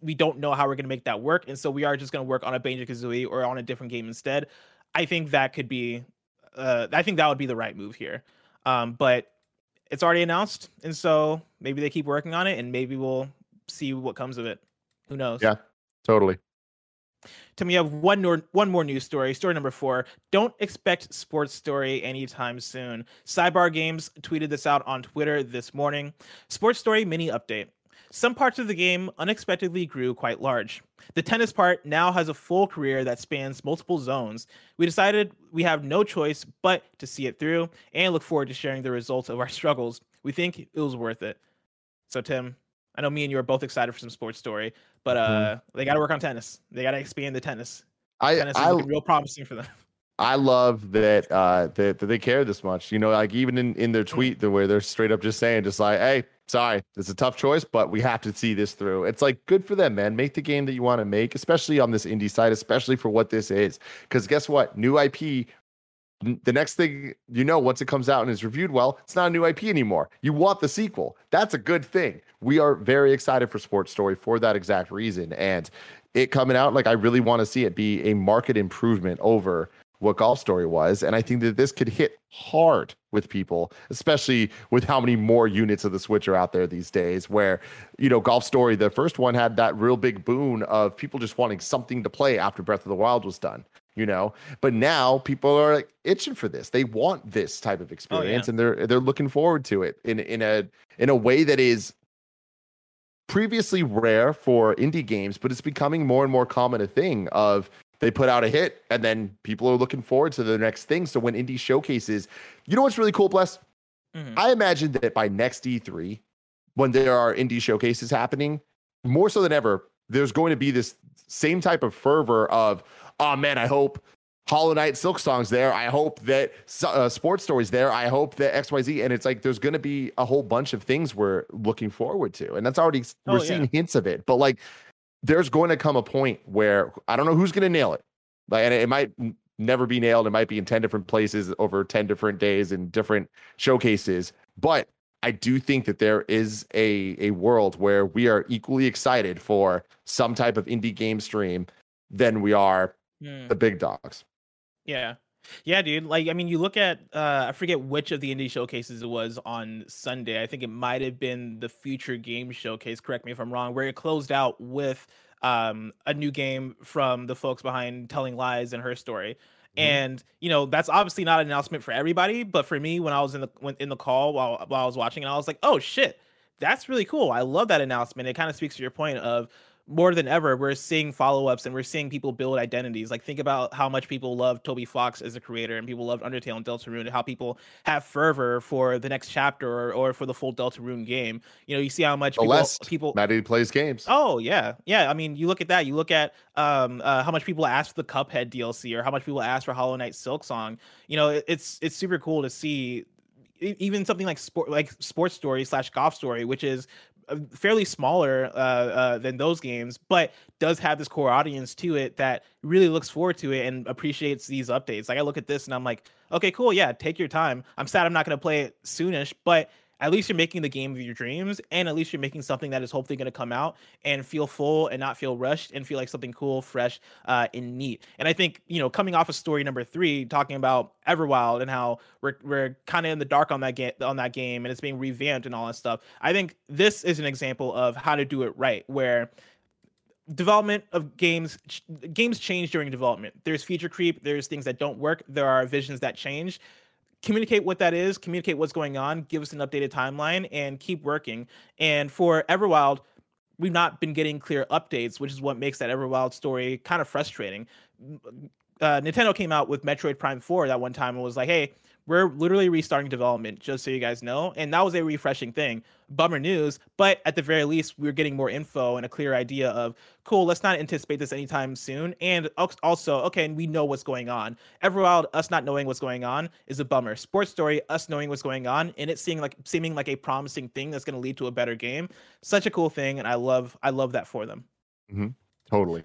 we don't know how we're going to make that work, and so we are just going to work on a Banjo Kazooie or on a different game instead. I think that could be, uh, I think that would be the right move here. Um, but it's already announced, and so maybe they keep working on it, and maybe we'll see what comes of it. Who knows? Yeah, totally. Tim, we have one more one more news story. Story number four. Don't expect sports story anytime soon. Sidebar Games tweeted this out on Twitter this morning. Sports story mini update. Some parts of the game unexpectedly grew quite large. The tennis part now has a full career that spans multiple zones. We decided we have no choice but to see it through and look forward to sharing the results of our struggles. We think it was worth it. So, Tim, I know me and you are both excited for some sports story, but mm-hmm. uh, mm-hmm. they got to work on tennis. They got to expand the tennis. I, tennis I, is real promising for them. I love that uh that, that they care this much. You know, like even in, in their mm-hmm. tweet, the way they're straight up just saying, just like, hey, sorry, it's a tough choice, but we have to see this through. It's like good for them, man. Make the game that you want to make, especially on this indie side, especially for what this is. Because guess what? New IP the next thing you know, once it comes out and is reviewed well, it's not a new IP anymore. You want the sequel. That's a good thing. We are very excited for Sports Story for that exact reason. And it coming out, like I really want to see it be a market improvement over what Golf Story was. And I think that this could hit hard with people, especially with how many more units of the Switch are out there these days. Where, you know, Golf Story, the first one had that real big boon of people just wanting something to play after Breath of the Wild was done you know but now people are like itching for this they want this type of experience oh, yeah. and they're they're looking forward to it in in a in a way that is previously rare for indie games but it's becoming more and more common a thing of they put out a hit and then people are looking forward to the next thing so when indie showcases you know what's really cool bless mm-hmm. i imagine that by next e3 when there are indie showcases happening more so than ever there's going to be this same type of fervor of oh man, I hope Hollow Knight Silksong's there. I hope that uh, Sports Story's there. I hope that XYZ. And it's like there's going to be a whole bunch of things we're looking forward to. And that's already, oh, we're yeah. seeing hints of it. But like there's going to come a point where I don't know who's going to nail it. Like, and it might never be nailed. It might be in 10 different places over 10 different days in different showcases. But I do think that there is a, a world where we are equally excited for some type of indie game stream than we are mm. the big dogs. Yeah. Yeah, dude. Like, I mean, you look at uh I forget which of the indie showcases it was on Sunday. I think it might have been the Future Game Showcase, correct me if I'm wrong, where it closed out with um a new game from the folks behind Telling Lies and Her Story. Mm-hmm. And you know that's obviously not an announcement for everybody, but for me, when I was in the when, in the call while while I was watching, and I was like, "Oh shit, that's really cool! I love that announcement." It kind of speaks to your point of more than ever, we're seeing follow ups and we're seeing people build identities. Like, think about how much people love Toby Fox as a creator and people loved Undertale and Deltarune, and how people have fervor for the next chapter or, or for the full Deltarune game. You know, you see how much people, people Maddie plays games. Oh, yeah. Yeah. I mean, you look at that, you look at um, uh, how much people ask for the Cuphead DLC or how much people ask for Hollow Knight Silksong. You know, it, it's it's super cool to see even something like sport like sports story slash golf story which is fairly smaller uh, uh, than those games, but does have this core audience to it that really looks forward to it and appreciates these updates. Like I look at this and I'm like, okay, cool, yeah, take your time. I'm sad I'm not going to play it soonish, but at least you're making the game of your dreams and at least you're making something that is hopefully going to come out and feel full and not feel rushed and feel like something cool fresh uh, and neat. And i think you know coming off of story number three talking about everwild and how we're, we're kind of in the dark on that game on that game and it's being revamped and all that stuff i think this is an example of how to do it right where development of games games change during development. There's feature creep there's things that don't work there are visions that change communicate what that is, communicate what's going on, give us an updated timeline, and keep working. And for Everwild, we've not been getting clear updates, which is what makes that Everwild story kind of frustrating. Uh, Nintendo came out with Metroid Prime 4 that one time and was like, hey, we're literally restarting development, just so you guys know. And that was a refreshing thing. Bummer news, but at the very least, we're getting more info and a clear idea of cool, let's not anticipate this anytime soon. And also, okay, and we know what's going on. Everwild, us not knowing what's going on is a bummer. Sports story, us knowing what's going on and it seeming like seeming like a promising thing that's going to lead to a better game. Such a cool thing, and I love I love that for them. Mm-hmm. Totally.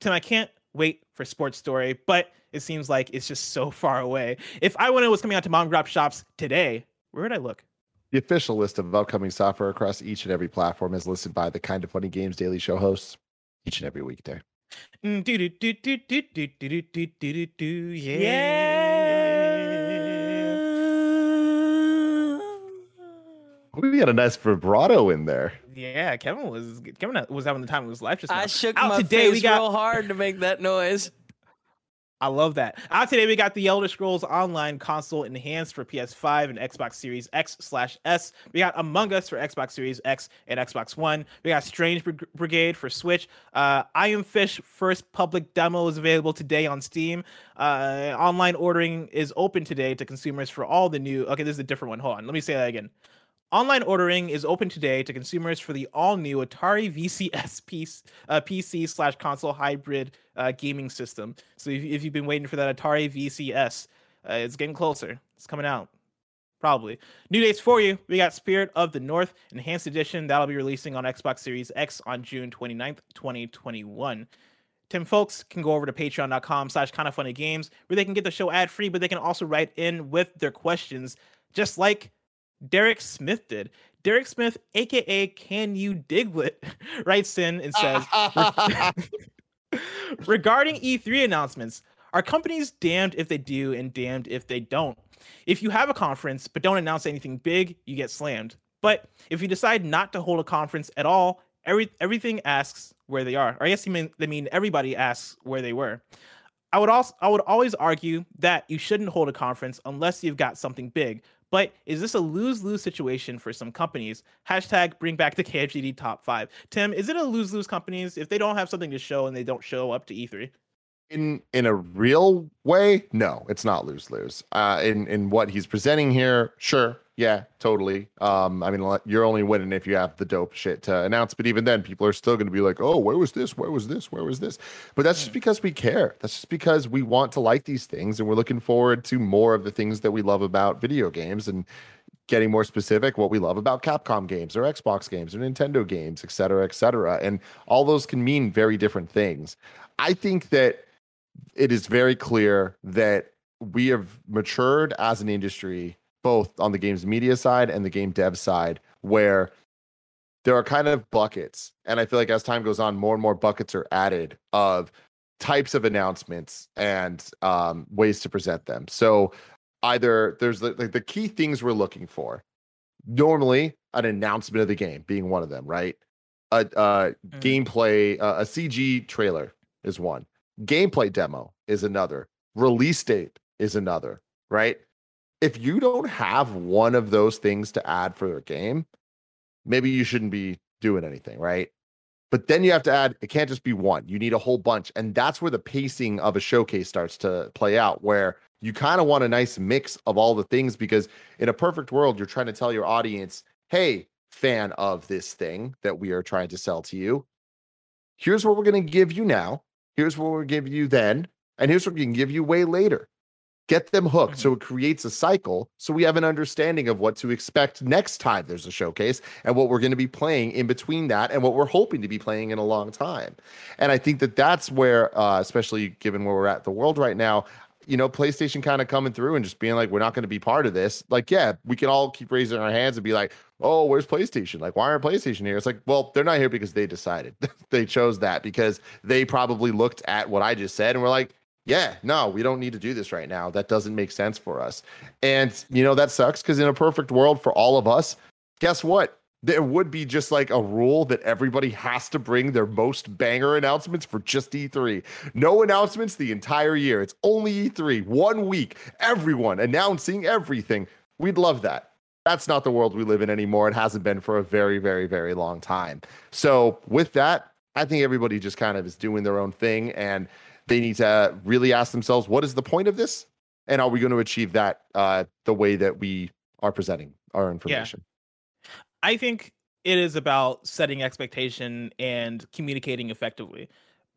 Tim, I can't wait for Sports Story, but it seems like it's just so far away. If I wanted what's coming out to mom drop shops today, where would I look? The official list of upcoming software across each and every platform is listed by the Kinda Funny Games Daily Show hosts each and every weekday. We got a nice vibrato in there. Yeah, Kevin was Kevin was having the time of his life just now. I shook Out my today, face we got, real hard to make that noise. I love that. Out today, we got the Elder Scrolls Online console enhanced for PS5 and Xbox Series X slash S. We got Among Us for Xbox Series X and Xbox One. We got Strange Brigade for Switch. Uh, Iron Fish first public demo is available today on Steam. Uh, online ordering is open today to consumers for all the new. Okay, this is a different one. Hold on, let me say that again. Online ordering is open today to consumers for the all-new Atari VCS piece, uh, PC slash console hybrid uh, gaming system. So if, if, you've been waiting for that Atari VCS, uh, it's getting closer. It's coming out. Probably. New dates for you. We got Spirit of the North Enhanced Edition. That'll be releasing on Xbox Series X on June 29th, 2021. Tim folks can go over to patreon.com slash Kinda Funny Games where they can get the show ad free, but they can also write in with their questions, just like Derek Smith did. Derek Smith, aka Canyoudigglet, writes in and says Regarding E3 announcements, are companies damned if they do and damned if they don't? If you have a conference but don't announce anything big, you get slammed. But if you decide not to hold a conference at all, every everything asks where they are. Or I guess you mean they mean everybody asks where they were. I would also I would always argue that you shouldn't hold a conference unless you've got something big. But is this a lose lose situation for some companies? Hashtag bring back the KFGD top five. Tim, is it a lose lose companies if they don't have something to show and they don't show up to E3? In in a real way, no, it's not lose lose. Uh, in in what he's presenting here, sure, yeah, totally. Um, I mean, you're only winning if you have the dope shit to announce. But even then, people are still going to be like, "Oh, where was this? Where was this? Where was this?" But that's just hmm. because we care. That's just because we want to like these things, and we're looking forward to more of the things that we love about video games, and getting more specific, what we love about Capcom games or Xbox games or Nintendo games, et cetera, et cetera. And all those can mean very different things. I think that it is very clear that we have matured as an industry both on the game's media side and the game dev side, where there are kind of buckets. And I feel like as time goes on, more and more buckets are added of types of announcements and um, ways to present them. So either there's like the, the key things we're looking for. Normally, an announcement of the game being one of them, right? A, a mm-hmm. gameplay, uh, a CG trailer is one. Gameplay demo is another. Release date is another, right? If you don't have one of those things to add for their game, maybe you shouldn't be doing anything, right? But then you have to add, it can't just be one. You need a whole bunch. And that's where the pacing of a showcase starts to play out, where you kind of want a nice mix of all the things because in a perfect world, you're trying to tell your audience, hey, fan of this thing that we are trying to sell to you. Here's what we're going to give you now. Here's what we're going to give you then. And here's what we can give you way later get them hooked. Mm-hmm. so it creates a cycle. So we have an understanding of what to expect next time there's a showcase and what we're going to be playing in between that and what we're hoping to be playing in a long time. And i think that that's where uh, especially given where we're at the world right now you know playstation kind of coming through and just being like we're not going to be part of this. Like yeah we can all keep raising our hands and be like oh where's playstation? Like why aren't playstation here? It's like well they're not here because they decided. They chose that because they probably looked at what i just said and were like yeah, no, we don't need to do this right now. That doesn't make sense for us. And, you know, that sucks because in a perfect world for all of us, guess what? There would be just like a rule that everybody has to bring their most banger announcements for just E3. No announcements the entire year. It's only E3, one week, everyone announcing everything. We'd love that. That's not the world we live in anymore. It hasn't been for a very, very, very long time. So, with that, I think everybody just kind of is doing their own thing. And they need to really ask themselves, what is the point of this? And are we going to achieve that uh, the way that we are presenting our information? Yeah. I think it is about setting expectation and communicating effectively.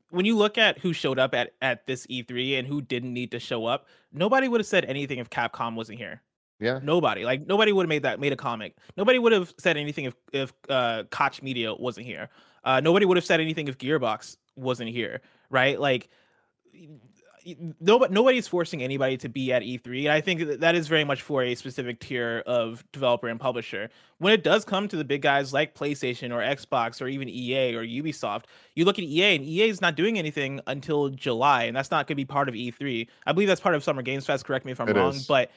When you look at who showed up at, at this E3 and who didn't need to show up, nobody would have said anything if Capcom wasn't here. Yeah. Nobody. Like nobody would have made that made a comic. Nobody would have said anything if if uh Koch Media wasn't here. Uh nobody would have said anything if Gearbox wasn't here, right? Like nobody nobody's forcing anybody to be at E3. And I think that is very much for a specific tier of developer and publisher. When it does come to the big guys like PlayStation or Xbox or even EA or Ubisoft, you look at EA and EA is not doing anything until July, and that's not going to be part of E3. I believe that's part of Summer Games Fest. Correct me if I'm it wrong, is. but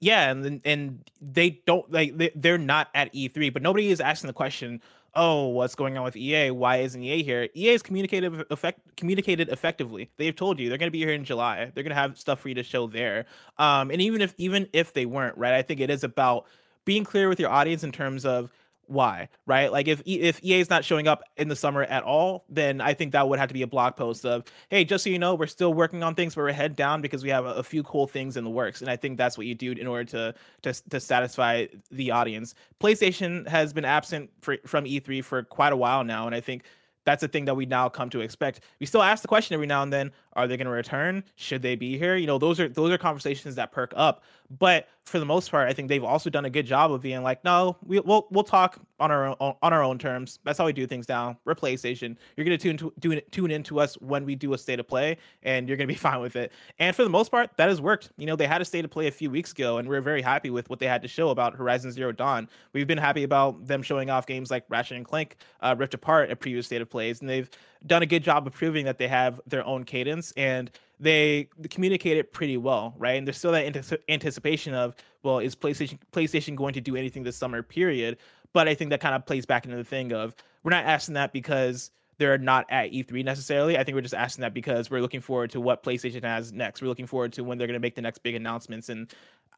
yeah, and and they don't like they, they're not at E3, but nobody is asking the question oh, what's going on with EA? Why isn't EA here? EA has communicated effect communicated effectively. They've told you they're going to be here in July. They're going to have stuff for you to show there. Um, and even if even if they weren't, right? I think it is about being clear with your audience in terms of why, right? Like if if EA is not showing up in the summer at all, then I think that would have to be a blog post of, hey, just so you know, we're still working on things, but we're head down because we have a, a few cool things in the works. And I think that's what you do in order to to to satisfy the audience. PlayStation has been absent for, from E3 for quite a while now, and I think that's a thing that we now come to expect. We still ask the question every now and then: Are they going to return? Should they be here? You know, those are those are conversations that perk up. But for the most part, I think they've also done a good job of being like, no, we, will we'll talk on our own, on our own terms. That's how we do things now. We're PlayStation. You're gonna tune to do, tune into us when we do a state of play, and you're gonna be fine with it. And for the most part, that has worked. You know, they had a state of play a few weeks ago, and we are very happy with what they had to show about Horizon Zero Dawn. We've been happy about them showing off games like Ratchet and Clank, uh, Rift Apart, a previous state of plays, and they've done a good job of proving that they have their own cadence and they communicate it pretty well, right? And there's still that anticipation of, well, is PlayStation PlayStation going to do anything this summer? Period. But I think that kind of plays back into the thing of we're not asking that because they're not at E3 necessarily. I think we're just asking that because we're looking forward to what PlayStation has next. We're looking forward to when they're going to make the next big announcements, and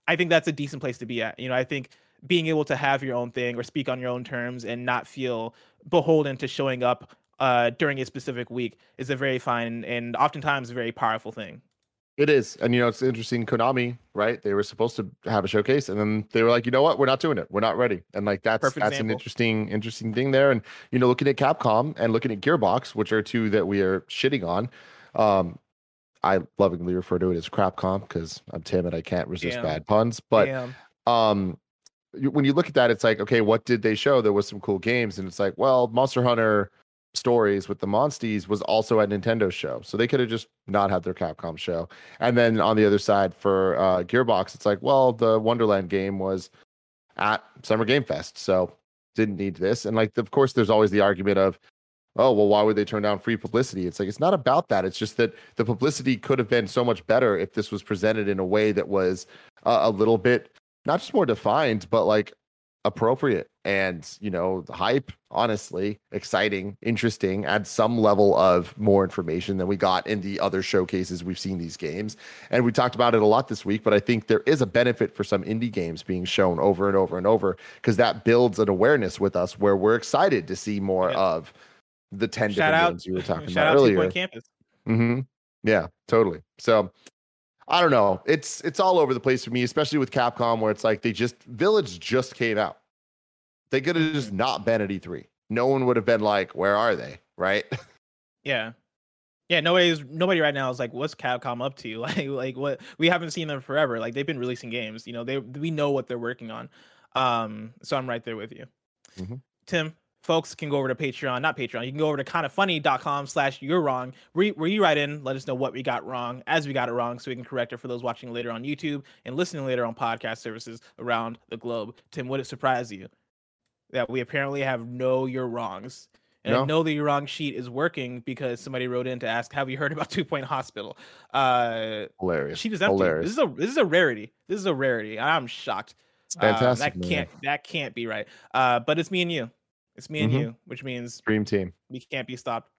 I think that's a decent place to be at. You know, I think being able to have your own thing or speak on your own terms and not feel beholden to showing up uh, during a specific week is a very fine and oftentimes a very powerful thing. It is. And, you know, it's interesting. Konami, right? They were supposed to have a showcase and then they were like, you know what? We're not doing it. We're not ready. And like, that's, Perfect that's example. an interesting, interesting thing there. And, you know, looking at Capcom and looking at Gearbox, which are two that we are shitting on. Um, I lovingly refer to it as Crapcom because I'm timid. I can't resist Damn. bad puns. But, Damn. um, when you look at that, it's like, okay, what did they show? There was some cool games, and it's like, well, Monster Hunter stories with the Monsties was also at Nintendo show. So they could have just not had their Capcom show. And then on the other side for uh, Gearbox, it's like, well, the Wonderland game was at Summer Game Fest. So didn't need this. And like, of course, there's always the argument of, oh, well, why would they turn down free publicity? It's like, it's not about that. It's just that the publicity could have been so much better if this was presented in a way that was uh, a little bit, not just more defined, but like appropriate and you know the hype honestly exciting interesting add some level of more information than we got in the other showcases we've seen these games and we talked about it a lot this week but i think there is a benefit for some indie games being shown over and over and over because that builds an awareness with us where we're excited to see more yeah. of the 10 shout different out, games you were talking about earlier campus mm-hmm. yeah totally so I don't know. It's it's all over the place for me, especially with Capcom, where it's like they just Village just came out. They could have just mm-hmm. not been at E3. No one would have been like, "Where are they?" Right? Yeah, yeah. Nobody's nobody right now is like, "What's Capcom up to?" Like, like what? We haven't seen them forever. Like they've been releasing games. You know, they we know what they're working on. Um, so I'm right there with you, mm-hmm. Tim folks can go over to Patreon, not Patreon. You can go over to kindafunny.com slash you're wrong, where, where you write in, let us know what we got wrong as we got it wrong so we can correct it for those watching later on YouTube and listening later on podcast services around the globe. Tim, would it surprise you that we apparently have no you're wrongs? And no. I know the you're wrong sheet is working because somebody wrote in to ask, have you heard about Two Point Hospital? Uh, Hilarious. Sheet is empty. Hilarious. This is a this is a rarity. This is a rarity. I'm shocked. It's fantastic. Um, that can't that can't be right. Uh, but it's me and you. It's me and mm-hmm. you, which means dream team. We can't be stopped.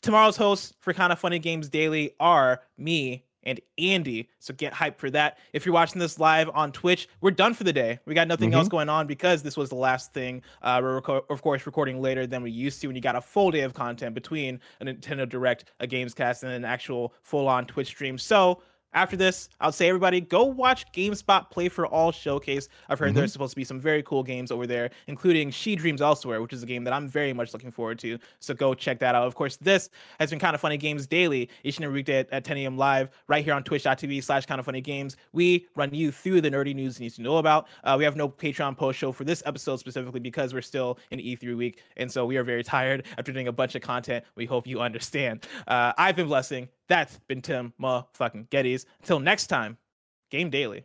Tomorrow's hosts for Kinda Funny Games Daily are me and Andy. So get hyped for that. If you're watching this live on Twitch, we're done for the day. We got nothing mm-hmm. else going on because this was the last thing. Uh, we're reco- of course recording later than we used to, when you got a full day of content between a Nintendo Direct, a Gamescast, and an actual full-on Twitch stream. So after this, I'll say everybody go watch GameSpot Play for All Showcase. I've heard mm-hmm. there's supposed to be some very cool games over there, including She Dreams Elsewhere, which is a game that I'm very much looking forward to. So go check that out. Of course, this has been Kinda Funny Games Daily, each and every weekday at, at 10 a.m. live, right here on twitch.tv slash Kinda Funny Games. We run you through the nerdy news you need to know about. Uh, we have no Patreon post show for this episode specifically because we're still in E3 week. And so we are very tired after doing a bunch of content. We hope you understand. Uh, I've been blessing. That's been Tim motherfucking Gettys. Until next time, game daily.